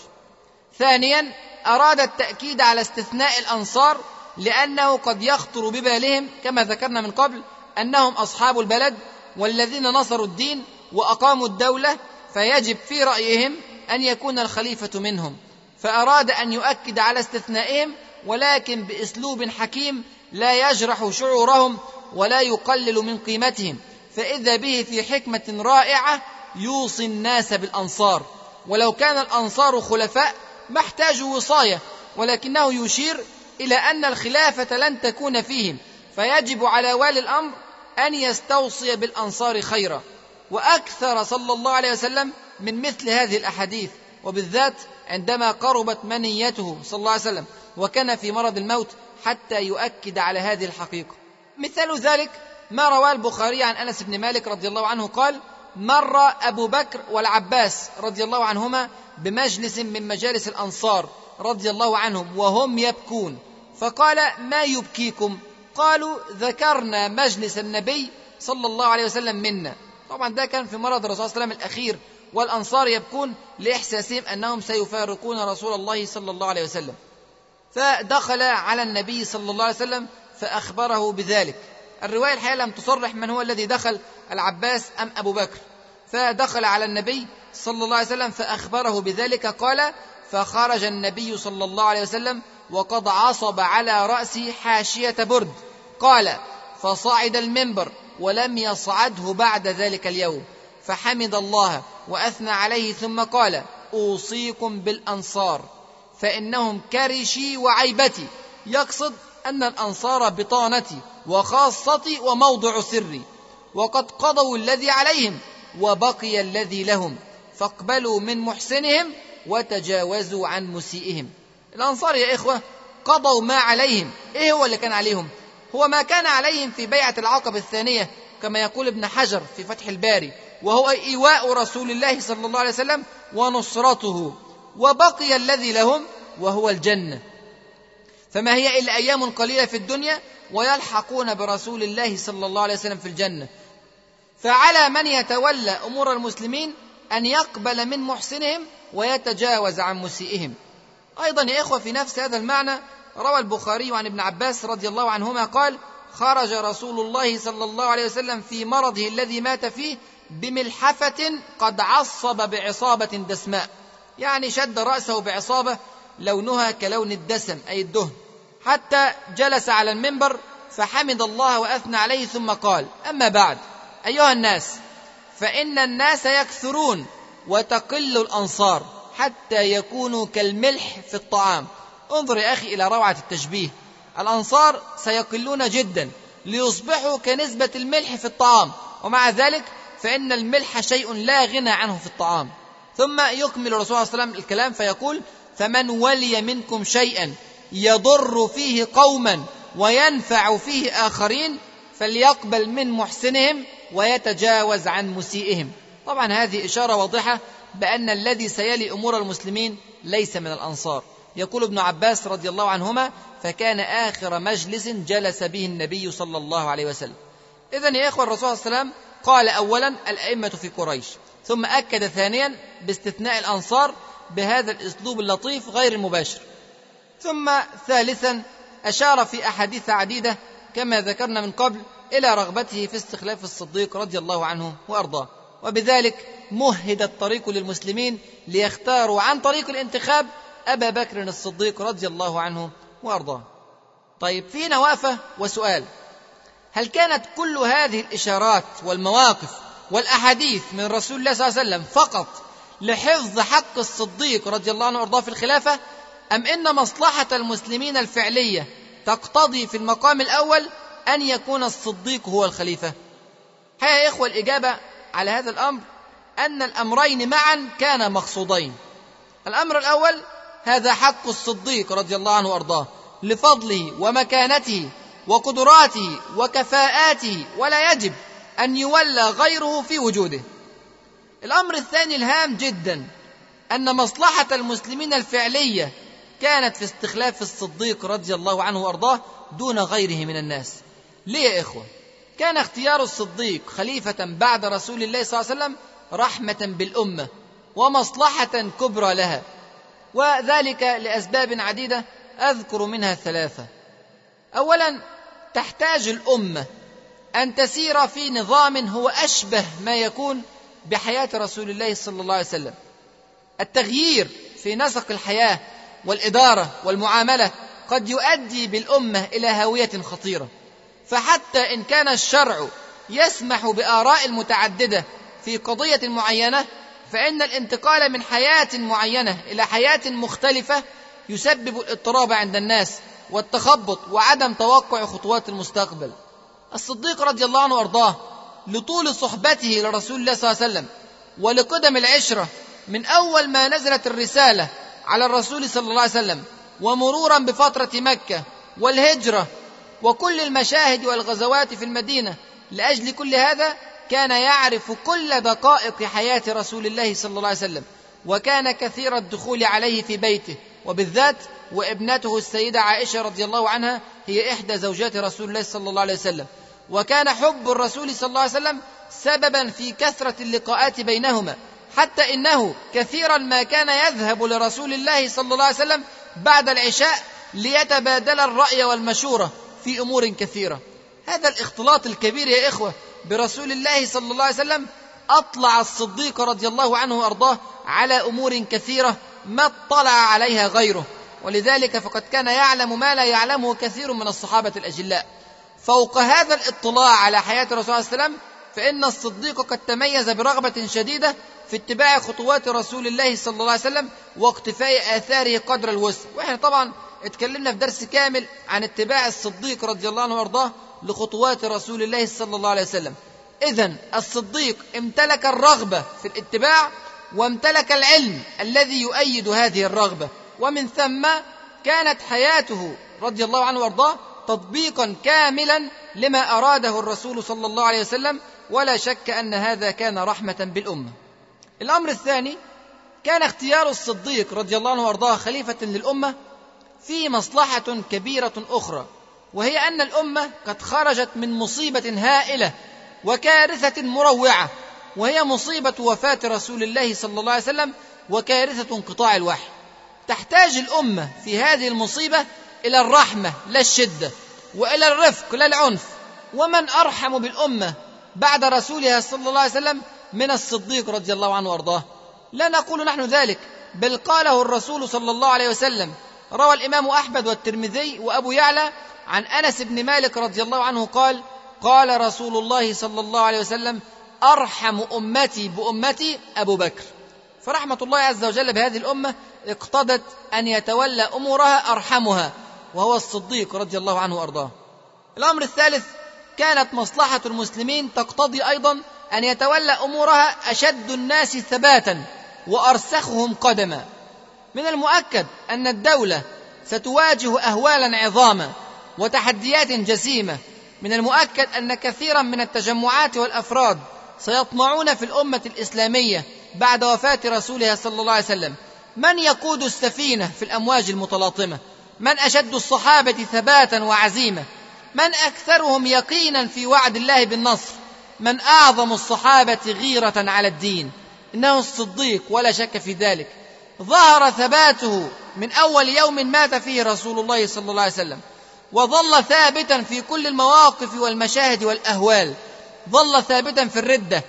ثانيا أراد التأكيد على استثناء الأنصار لأنه قد يخطر ببالهم كما ذكرنا من قبل أنهم أصحاب البلد والذين نصروا الدين وأقاموا الدولة فيجب في رأيهم أن يكون الخليفة منهم فأراد أن يؤكد على استثنائهم ولكن بإسلوب حكيم لا يجرح شعورهم ولا يقلل من قيمتهم فإذا به في حكمة رائعة يوصي الناس بالأنصار. ولو كان الأنصار خلفاء ما احتاجوا وصاية ولكنه يشير إلى أن الخلافة لن تكون فيهم فيجب على والي الأمر أن يستوصي بالأنصار خيرا. وأكثر صلى الله عليه وسلم من مثل هذه الأحاديث وبالذات عندما قربت منيته صلى الله عليه وسلم وكان في مرض الموت حتى يؤكد على هذه الحقيقة. مثال ذلك ما رواه البخاري عن أنس بن مالك رضي الله عنه قال مر أبو بكر والعباس رضي الله عنهما بمجلس من مجالس الأنصار رضي الله عنهم وهم يبكون فقال ما يبكيكم؟ قالوا ذكرنا مجلس النبي صلى الله عليه وسلم منا طبعا ده كان في مرض الرسول صلى الله عليه وسلم الأخير والأنصار يبكون لإحساسهم أنهم سيفارقون رسول الله صلى الله عليه وسلم. فدخل على النبي صلى الله عليه وسلم فأخبره بذلك. الرواية الحقيقة لم تصرح من هو الذي دخل العباس أم أبو بكر. فدخل على النبي صلى الله عليه وسلم فأخبره بذلك قال فخرج النبي صلى الله عليه وسلم وقد عصب على رأسه حاشية برد. قال فصعد المنبر ولم يصعده بعد ذلك اليوم. فحمد الله وأثنى عليه ثم قال أوصيكم بالأنصار فإنهم كرشي وعيبتي. يقصد أن الأنصار بطانتي وخاصتي وموضع سري. وقد قضوا الذي عليهم وبقي الذي لهم. فاقبلوا من محسنهم وتجاوزوا عن مسيئهم. الأنصار يا إخوة قضوا ما عليهم. إيه هو اللي كان عليهم؟ هو ما كان عليهم في بيعة العقبة الثانية كما يقول ابن حجر في فتح الباري وهو إيواء رسول الله صلى الله عليه وسلم ونصرته وبقي الذي لهم وهو الجنة. فما هي إلا أيام قليلة في الدنيا ويلحقون برسول الله صلى الله عليه وسلم في الجنة. فعلى من يتولى أمور المسلمين أن يقبل من محسنهم ويتجاوز عن مسيئهم. أيضا يا إخوة في نفس هذا المعنى روى البخاري عن ابن عباس رضي الله عنهما قال خرج رسول الله صلى الله عليه وسلم في مرضه الذي مات فيه بملحفة قد عصب بعصابة دسماء. يعني شد رأسه بعصابة لونها كلون الدسم أي الدهن. حتى جلس على المنبر فحمد الله وأثنى عليه ثم قال أما بعد أيها الناس فإن الناس يكثرون وتقل الأنصار حتى يكونوا كالملح في الطعام. انظر يا أخي إلى روعة التشبيه. الأنصار سيقلون جدا ليصبحوا كنسبة الملح في الطعام ومع ذلك فإن الملح شيء لا غنى عنه في الطعام. ثم يكمل الرسول صلى الله عليه وسلم الكلام فيقول فمن ولي منكم شيئا يضر فيه قوما وينفع فيه آخرين فليقبل من محسنهم ويتجاوز عن مسيئهم. طبعا هذه إشارة واضحة بأن الذي سيلي أمور المسلمين ليس من الأنصار. يقول ابن عباس رضي الله عنهما فكان آخر مجلس جلس به النبي صلى الله عليه وسلم. اذا يا إخوة الرسول صلى الله عليه وسلم قال اولا الأئمة في قريش ثم أكد ثانيا باستثناء الأنصار بهذا الأسلوب اللطيف غير المباشر. ثم ثالثا أشار في أحاديث عديدة كما ذكرنا من قبل إلى رغبته في استخلاف الصديق رضي الله عنه وأرضاه. وبذلك مهد الطريق للمسلمين ليختاروا عن طريق الانتخاب أبا بكر الصديق رضي الله عنه وأرضاه. طيب في نوافة وسؤال. هل كانت كل هذه الإشارات والمواقف والأحاديث من رسول الله صلى الله عليه وسلم فقط لحفظ حق الصديق رضي الله عنه وأرضاه في الخلافة أم إن مصلحة المسلمين الفعلية تقتضي في المقام الأول أن يكون الصديق هو الخليفة؟ هيا يا إخوة الإجابة على هذا الأمر أن الأمرين معا كانا مقصودين. الأمر الأول هذا حق الصديق رضي الله عنه وأرضاه لفضله ومكانته وقدراته وكفاءاته ولا يجب أن يولى غيره في وجوده. الأمر الثاني الهام جدا أن مصلحة المسلمين الفعلية كانت في استخلاف الصديق رضي الله عنه وأرضاه دون غيره من الناس. ليه يا إخوة؟ كان اختيار الصديق خليفة بعد رسول الله صلى الله عليه وسلم رحمة بالأمة ومصلحة كبرى لها. وذلك لأسباب عديدة أذكر منها ثلاثة. أولا تحتاج الأمة أن تسير في نظام هو أشبه ما يكون بحياة رسول الله صلى الله عليه وسلم. التغيير في نسق الحياة والإدارة والمعاملة قد يؤدي بالأمة إلى هاوية خطيرة. فحتى إن كان الشرع يسمح بآراء متعددة في قضية معينة فإن الانتقال من حياة معينة إلى حياة مختلفة يسبب الاضطراب عند الناس والتخبط وعدم توقع خطوات المستقبل. الصديق رضي الله عنه وارضاه لطول صحبته لرسول الله صلى الله عليه وسلم ولقدم العشرة من أول ما نزلت الرسالة على الرسول صلى الله عليه وسلم ومرورا بفترة مكة والهجرة وكل المشاهد والغزوات في المدينة لأجل كل هذا كان يعرف كل دقائق حياة رسول الله صلى الله عليه وسلم وكان كثير الدخول عليه في بيته وبالذات وابنته السيدة عائشة رضي الله عنها هي إحدى زوجات رسول الله صلى الله عليه وسلم. وكان حب الرسول صلى الله عليه وسلم سببا في كثرة اللقاءات بينهما حتى إنه كثيرا ما كان يذهب لرسول الله صلى الله عليه وسلم بعد العشاء ليتبادل الرأي والمشورة في أمور كثيرة. هذا الاختلاط الكبير يا إخوة برسول الله صلى الله عليه وسلم أطلع الصديق رضي الله عنه وأرضاه على أمور كثيرة ما اطلع عليها غيره. ولذلك فقد كان يعلم ما لا يعلمه كثير من الصحابة الأجلاء. فوق هذا الاطلاع على حياة الرسول صلى الله عليه وسلم فإن الصديق قد تميز برغبة شديدة في اتباع خطوات رسول الله صلى الله عليه وسلم واقتفاء آثاره قدر الوسع. وإحنا طبعا اتكلمنا في درس كامل عن اتباع الصديق رضي الله عنه وأرضاه لخطوات رسول الله صلى الله عليه وسلم. اذا الصديق امتلك الرغبة في الاتباع وامتلك العلم الذي يؤيد هذه الرغبة. ومن ثم كانت حياته رضي الله عنه وارضاه تطبيقا كاملا لما أراده الرسول صلى الله عليه وسلم. ولا شك أن هذا كان رحمة بالأمة. الأمر الثاني كان اختيار الصديق رضي الله عنه وارضاه خليفة للأمة في مصلحة كبيرة أخرى. وهي أن الأمة قد خرجت من مصيبة هائلة وكارثة مروعة وهي مصيبة وفاة رسول الله صلى الله عليه وسلم وكارثة انقطاع الوحي. تحتاج الأمة في هذه المصيبة إلى الرحمة لا الشدة وإلى الرفق لا العنف. ومن أرحم بالأمة بعد رسولها صلى الله عليه وسلم من الصديق رضي الله عنه وأرضاه. لا نقول نحن ذلك بل قاله الرسول صلى الله عليه وسلم. روى الإمام أحمد والترمذي وأبو يعلى عن أنس بن مالك رضي الله عنه قال قال رسول الله صلى الله عليه وسلم أرحم أمتي بأمتي أبو بكر. فرحمة الله عز وجل بهذه الأمة اقتضت أن يتولى أمورها أرحمها وهو الصديق رضي الله عنه وأرضاه. الأمر الثالث كانت مصلحة المسلمين تقتضي أيضا أن يتولى أمورها أشد الناس ثباتا وأرسخهم قدما. من المؤكد أن الدولة ستواجه اهوالا عظاما وتحديات جسيمة. من المؤكد أن كثيرا من التجمعات والأفراد سيطمعون في الأمة الإسلامية بعد وفاة رسولها صلى الله عليه وسلم. من يقود السفينة في الأمواج المتلاطمة؟ من أشد الصحابة ثباتا وعزيمة؟ من أكثرهم يقينا في وعد الله بالنصر؟ من أعظم الصحابة غيرة على الدين؟ إنه الصديق ولا شك في ذلك. ظهر ثباته من أول يوم مات فيه رسول الله صلى الله عليه وسلم. وظل ثابتا في كل المواقف والمشاهد والأهوال. ظل ثابتا في الردة.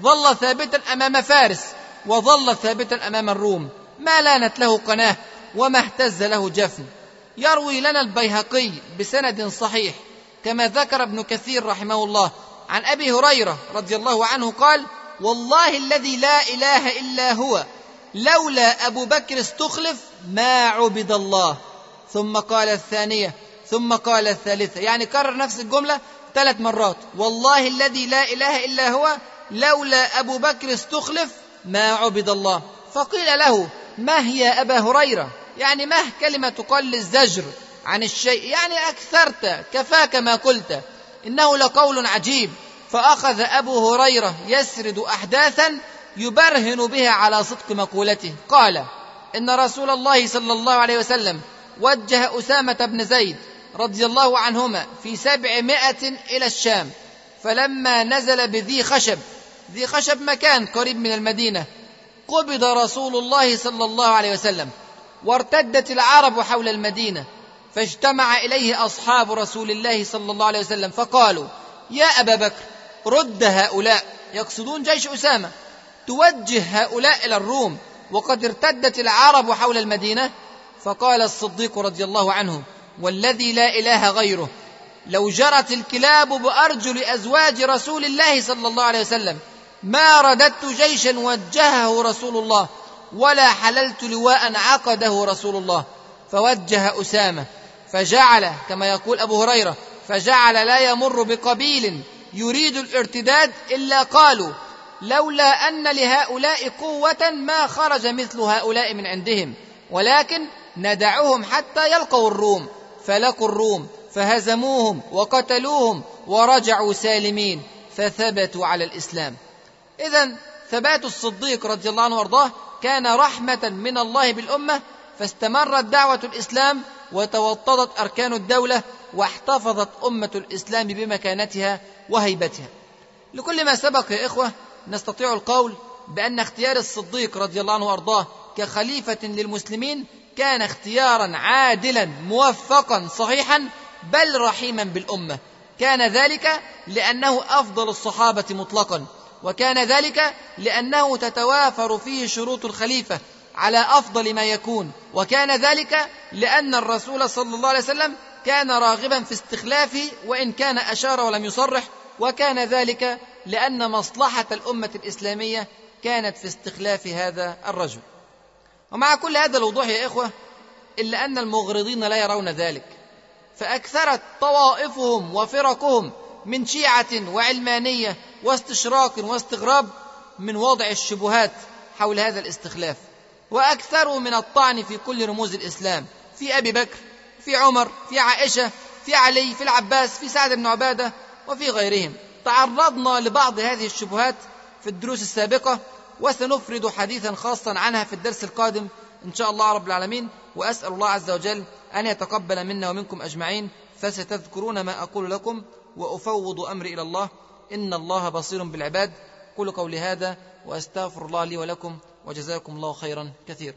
ظل ثابتا أمام فارس. وظل ثابتا أمام الروم. ما لانت له قناة وما اهتز له جفن. يروي لنا البيهقي بسند صحيح. كما ذكر ابن كثير رحمه الله عن أبي هريرة رضي الله عنه قال والله الذي لا إله إلا هو لولا أبو بكر استخلف ما عبد الله. ثم قال الثانية ثم قال الثالثة. يعني كرر نفس الجملة ثلاث مرات. والله الذي لا إله إلا هو لولا أبو بكر استخلف ما عبد الله. فقيل له ما هي أبا هريرة؟ يعني ما كلمة تقال للزجر عن الشيء. يعني أكثرت كفاك ما قلت. إنه لقول عجيب. فأخذ أبو هريرة يسرد أحداثا يبرهن بها على صدق مقولته. قال إن رسول الله صلى الله عليه وسلم وجه أسامة بن زيد رضي الله عنهما في سبعمائة إلى الشام فلما نزل بذي خشب ذي خشب مكان قريب من المدينة قبض رسول الله صلى الله عليه وسلم وارتدت العرب حول المدينة فاجتمع إليه أصحاب رسول الله صلى الله عليه وسلم فقالوا يا أبا بكر رد هؤلاء يقصدون جيش أسامة توجه هؤلاء إلى الروم وقد ارتدت العرب حول المدينة؟ فقال الصديق رضي الله عنه والذي لا إله غيره. لو جرت الكلاب بأرجل أزواج رسول الله صلى الله عليه وسلم ما رددت جيشا وجهه رسول الله ولا حللت لواء عقده رسول الله. فوجه أسامة فجعل كما يقول أبو هريرة فجعل لا يمر بقبيل يريد الارتداد إلا قالوا لولا أن لهؤلاء قوة ما خرج مثل هؤلاء من عندهم ولكن ندعهم حتى يلقوا الروم. فلقوا الروم فهزموهم وقتلوهم ورجعوا سالمين فثبتوا على الإسلام. إذا ثبات الصديق رضي الله عنه وأرضاه كان رحمة من الله بالأمة فاستمرت دعوة الإسلام وتوطدت أركان الدولة واحتفظت أمة الإسلام بمكانتها وهيبتها. لكل ما سبق يا إخوة نستطيع القول بأن اختيار الصديق رضي الله عنه وأرضاه كخليفة للمسلمين كان اختيارا عادلا موفقا صحيحا بل رحيما بالأمة. كان ذلك لأنه أفضل الصحابة مطلقا. وكان ذلك لأنه تتوافر فيه شروط الخليفة على أفضل ما يكون. وكان ذلك لأن الرسول صلى الله عليه وسلم كان راغبا في استخلافه وإن كان أشار ولم يصرح. وكان ذلك لأن مصلحة الأمة الإسلامية كانت في استخلاف هذا الرجل. ومع كل هذا الوضوح يا إخوة إلا أن المغرضين لا يرون ذلك. فأكثرت طوائفهم وفرقهم من شيعة وعلمانية واستشراق واستغراب من وضع الشبهات حول هذا الاستخلاف. وأكثروا من الطعن في كل رموز الإسلام في أبي بكر في عمر في عائشة في علي في العباس في سعد بن عبادة وفي غيرهم. تعرضنا لبعض هذه الشبهات في الدروس السابقة وسنفرد حديثا خاصا عنها في الدرس القادم إن شاء الله رب العالمين وأسأل الله عز وجل أن يتقبل منا ومنكم أجمعين فستذكرون ما أقول لكم وأفوض أمري إلى الله. إن الله بصير بالعباد. قولوا قولي هذا وأستغفر الله لي ولكم وجزاكم الله خيرا كثيرا.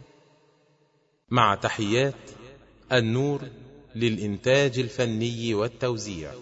مع تحيات النور للإنتاج الفني والتوزيع.